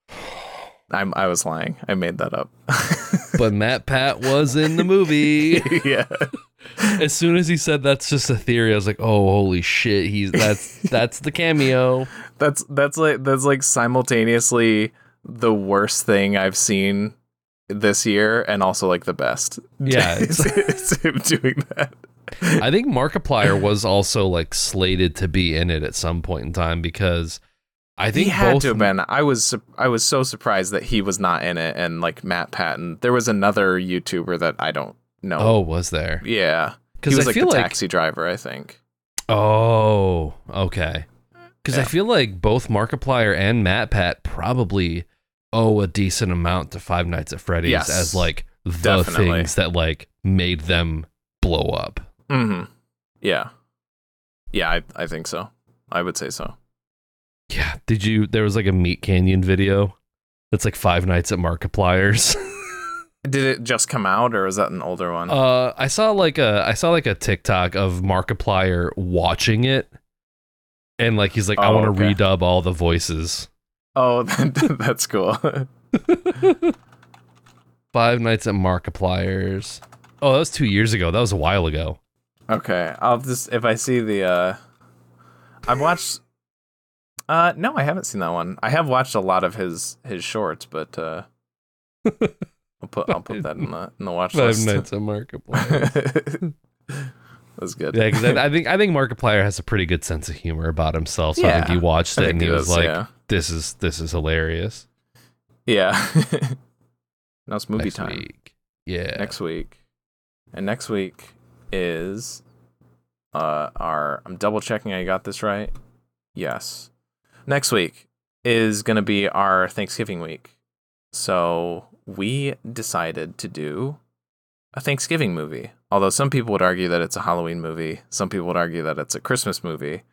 I'm I was lying. I made that up. but Matt Pat was in the movie. yeah. as soon as he said that's just a theory, I was like, oh holy shit, he's that's that's the cameo. That's that's like that's like simultaneously the worst thing I've seen this year and also like the best. Yeah, it's, it's him doing that. I think Markiplier was also like slated to be in it at some point in time because I think he had both to have been. I was I was so surprised that he was not in it and like Matt Patton. There was another YouTuber that I don't know. Oh, was there? yeah. He Because was I like feel the like taxi driver, I think. oh, okay. Because I feel like both Markiplier and MatPat probably owe a decent amount to Five Nights at Freddy's Yes, as like the definitely. things that like made them blow up. Mm-hmm. Yeah. Yeah, I I think so. I would say so. Yeah. Did you? There was like a Meat Canyon video. That's like Five Nights at Markiplier's. Did it just come out or was that an older one? Uh, I saw like a I saw like a TikTok of Markiplier watching it, and like he's like, I Oh, want to okay. redub all the voices. Oh, that's cool. Five Nights at Markiplier's. Oh, that was two years ago. That was a while ago. okay, I'll just if I see the uh I've watched uh no, I haven't seen that one. I have watched a lot of his his shorts, but uh I'll put I'll put that in the in the watch Five list. Nights at Markiplier. That's good. yeah, because I, I think I think Markiplier has a pretty good sense of humor about himself. So I think Yeah, he watched it and he he was does, like, yeah. "This is this is hilarious." Yeah. now it's movie Next time. week. Yeah. next week. And next week is uh our I'm double checking I got this right. Yes. Next week is going to be our Thanksgiving week. So we decided to do a Thanksgiving movie. Although some people would argue that it's a Halloween movie, some people would argue that it's a Christmas movie.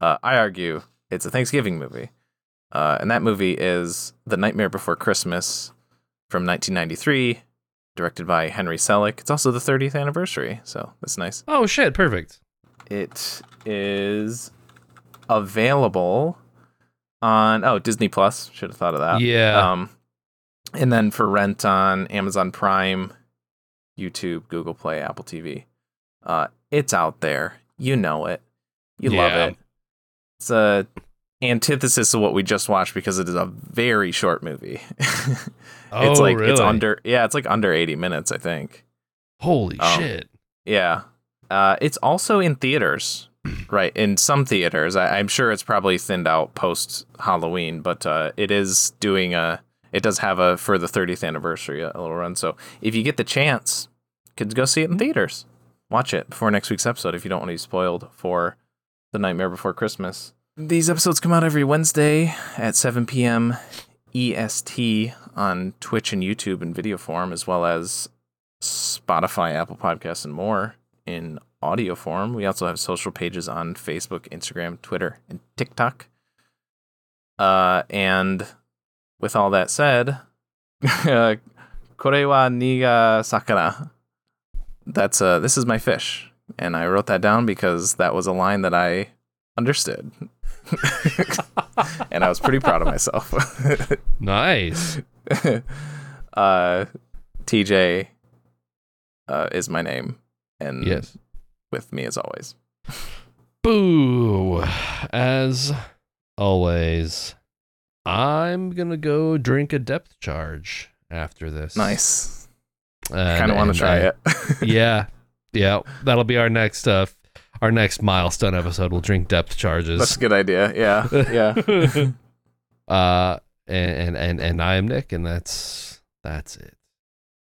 Uh, I argue it's a Thanksgiving movie. Uh, and that movie is The Nightmare Before Christmas from 1993, directed by Henry Selick. It's also the 30th anniversary, so that's nice. Oh shit! Perfect. It is available on oh Disney Plus. Should have thought of that. Yeah. Um, and then for rent on Amazon Prime, YouTube, Google Play, Apple TV. Uh, it's out there. You know it. You Yeah. love it. It's a antithesis of what we just watched because it is a very short movie. it's Oh, like it's under yeah, it's like under 80 minutes, I think. Holy Um, shit! Yeah. Uh, it's also in theaters, right? In some theaters. I, I'm sure it's probably thinned out post Halloween, but uh, it is doing a. It does have a for the 30th anniversary a, a little run. So if you get the chance, could go see it in theaters. Watch it before next week's episode if you don't want to be spoiled for the Nightmare Before Christmas. These episodes come out every Wednesday at 7 p.m. EST on Twitch and YouTube in video form, as well as Spotify, Apple Podcasts, and more in audio form. We also have social pages on Facebook, Instagram, Twitter, and TikTok. Uh, and with all that said, kore wa niga sakana. That's uh, this is my fish, and I wrote that down because that was a line that I understood, and I was pretty proud of myself. Nice. uh, TJ uh, is my name, and yes. with me as always. Boo. As always, I'm gonna go drink a depth charge after this. Nice. I kind of want to try uh, it. yeah, yeah. That'll be our next uh, our next milestone episode. We'll drink depth charges. That's a good idea. Yeah, yeah. uh, and and and I am Nick, and that's that's it.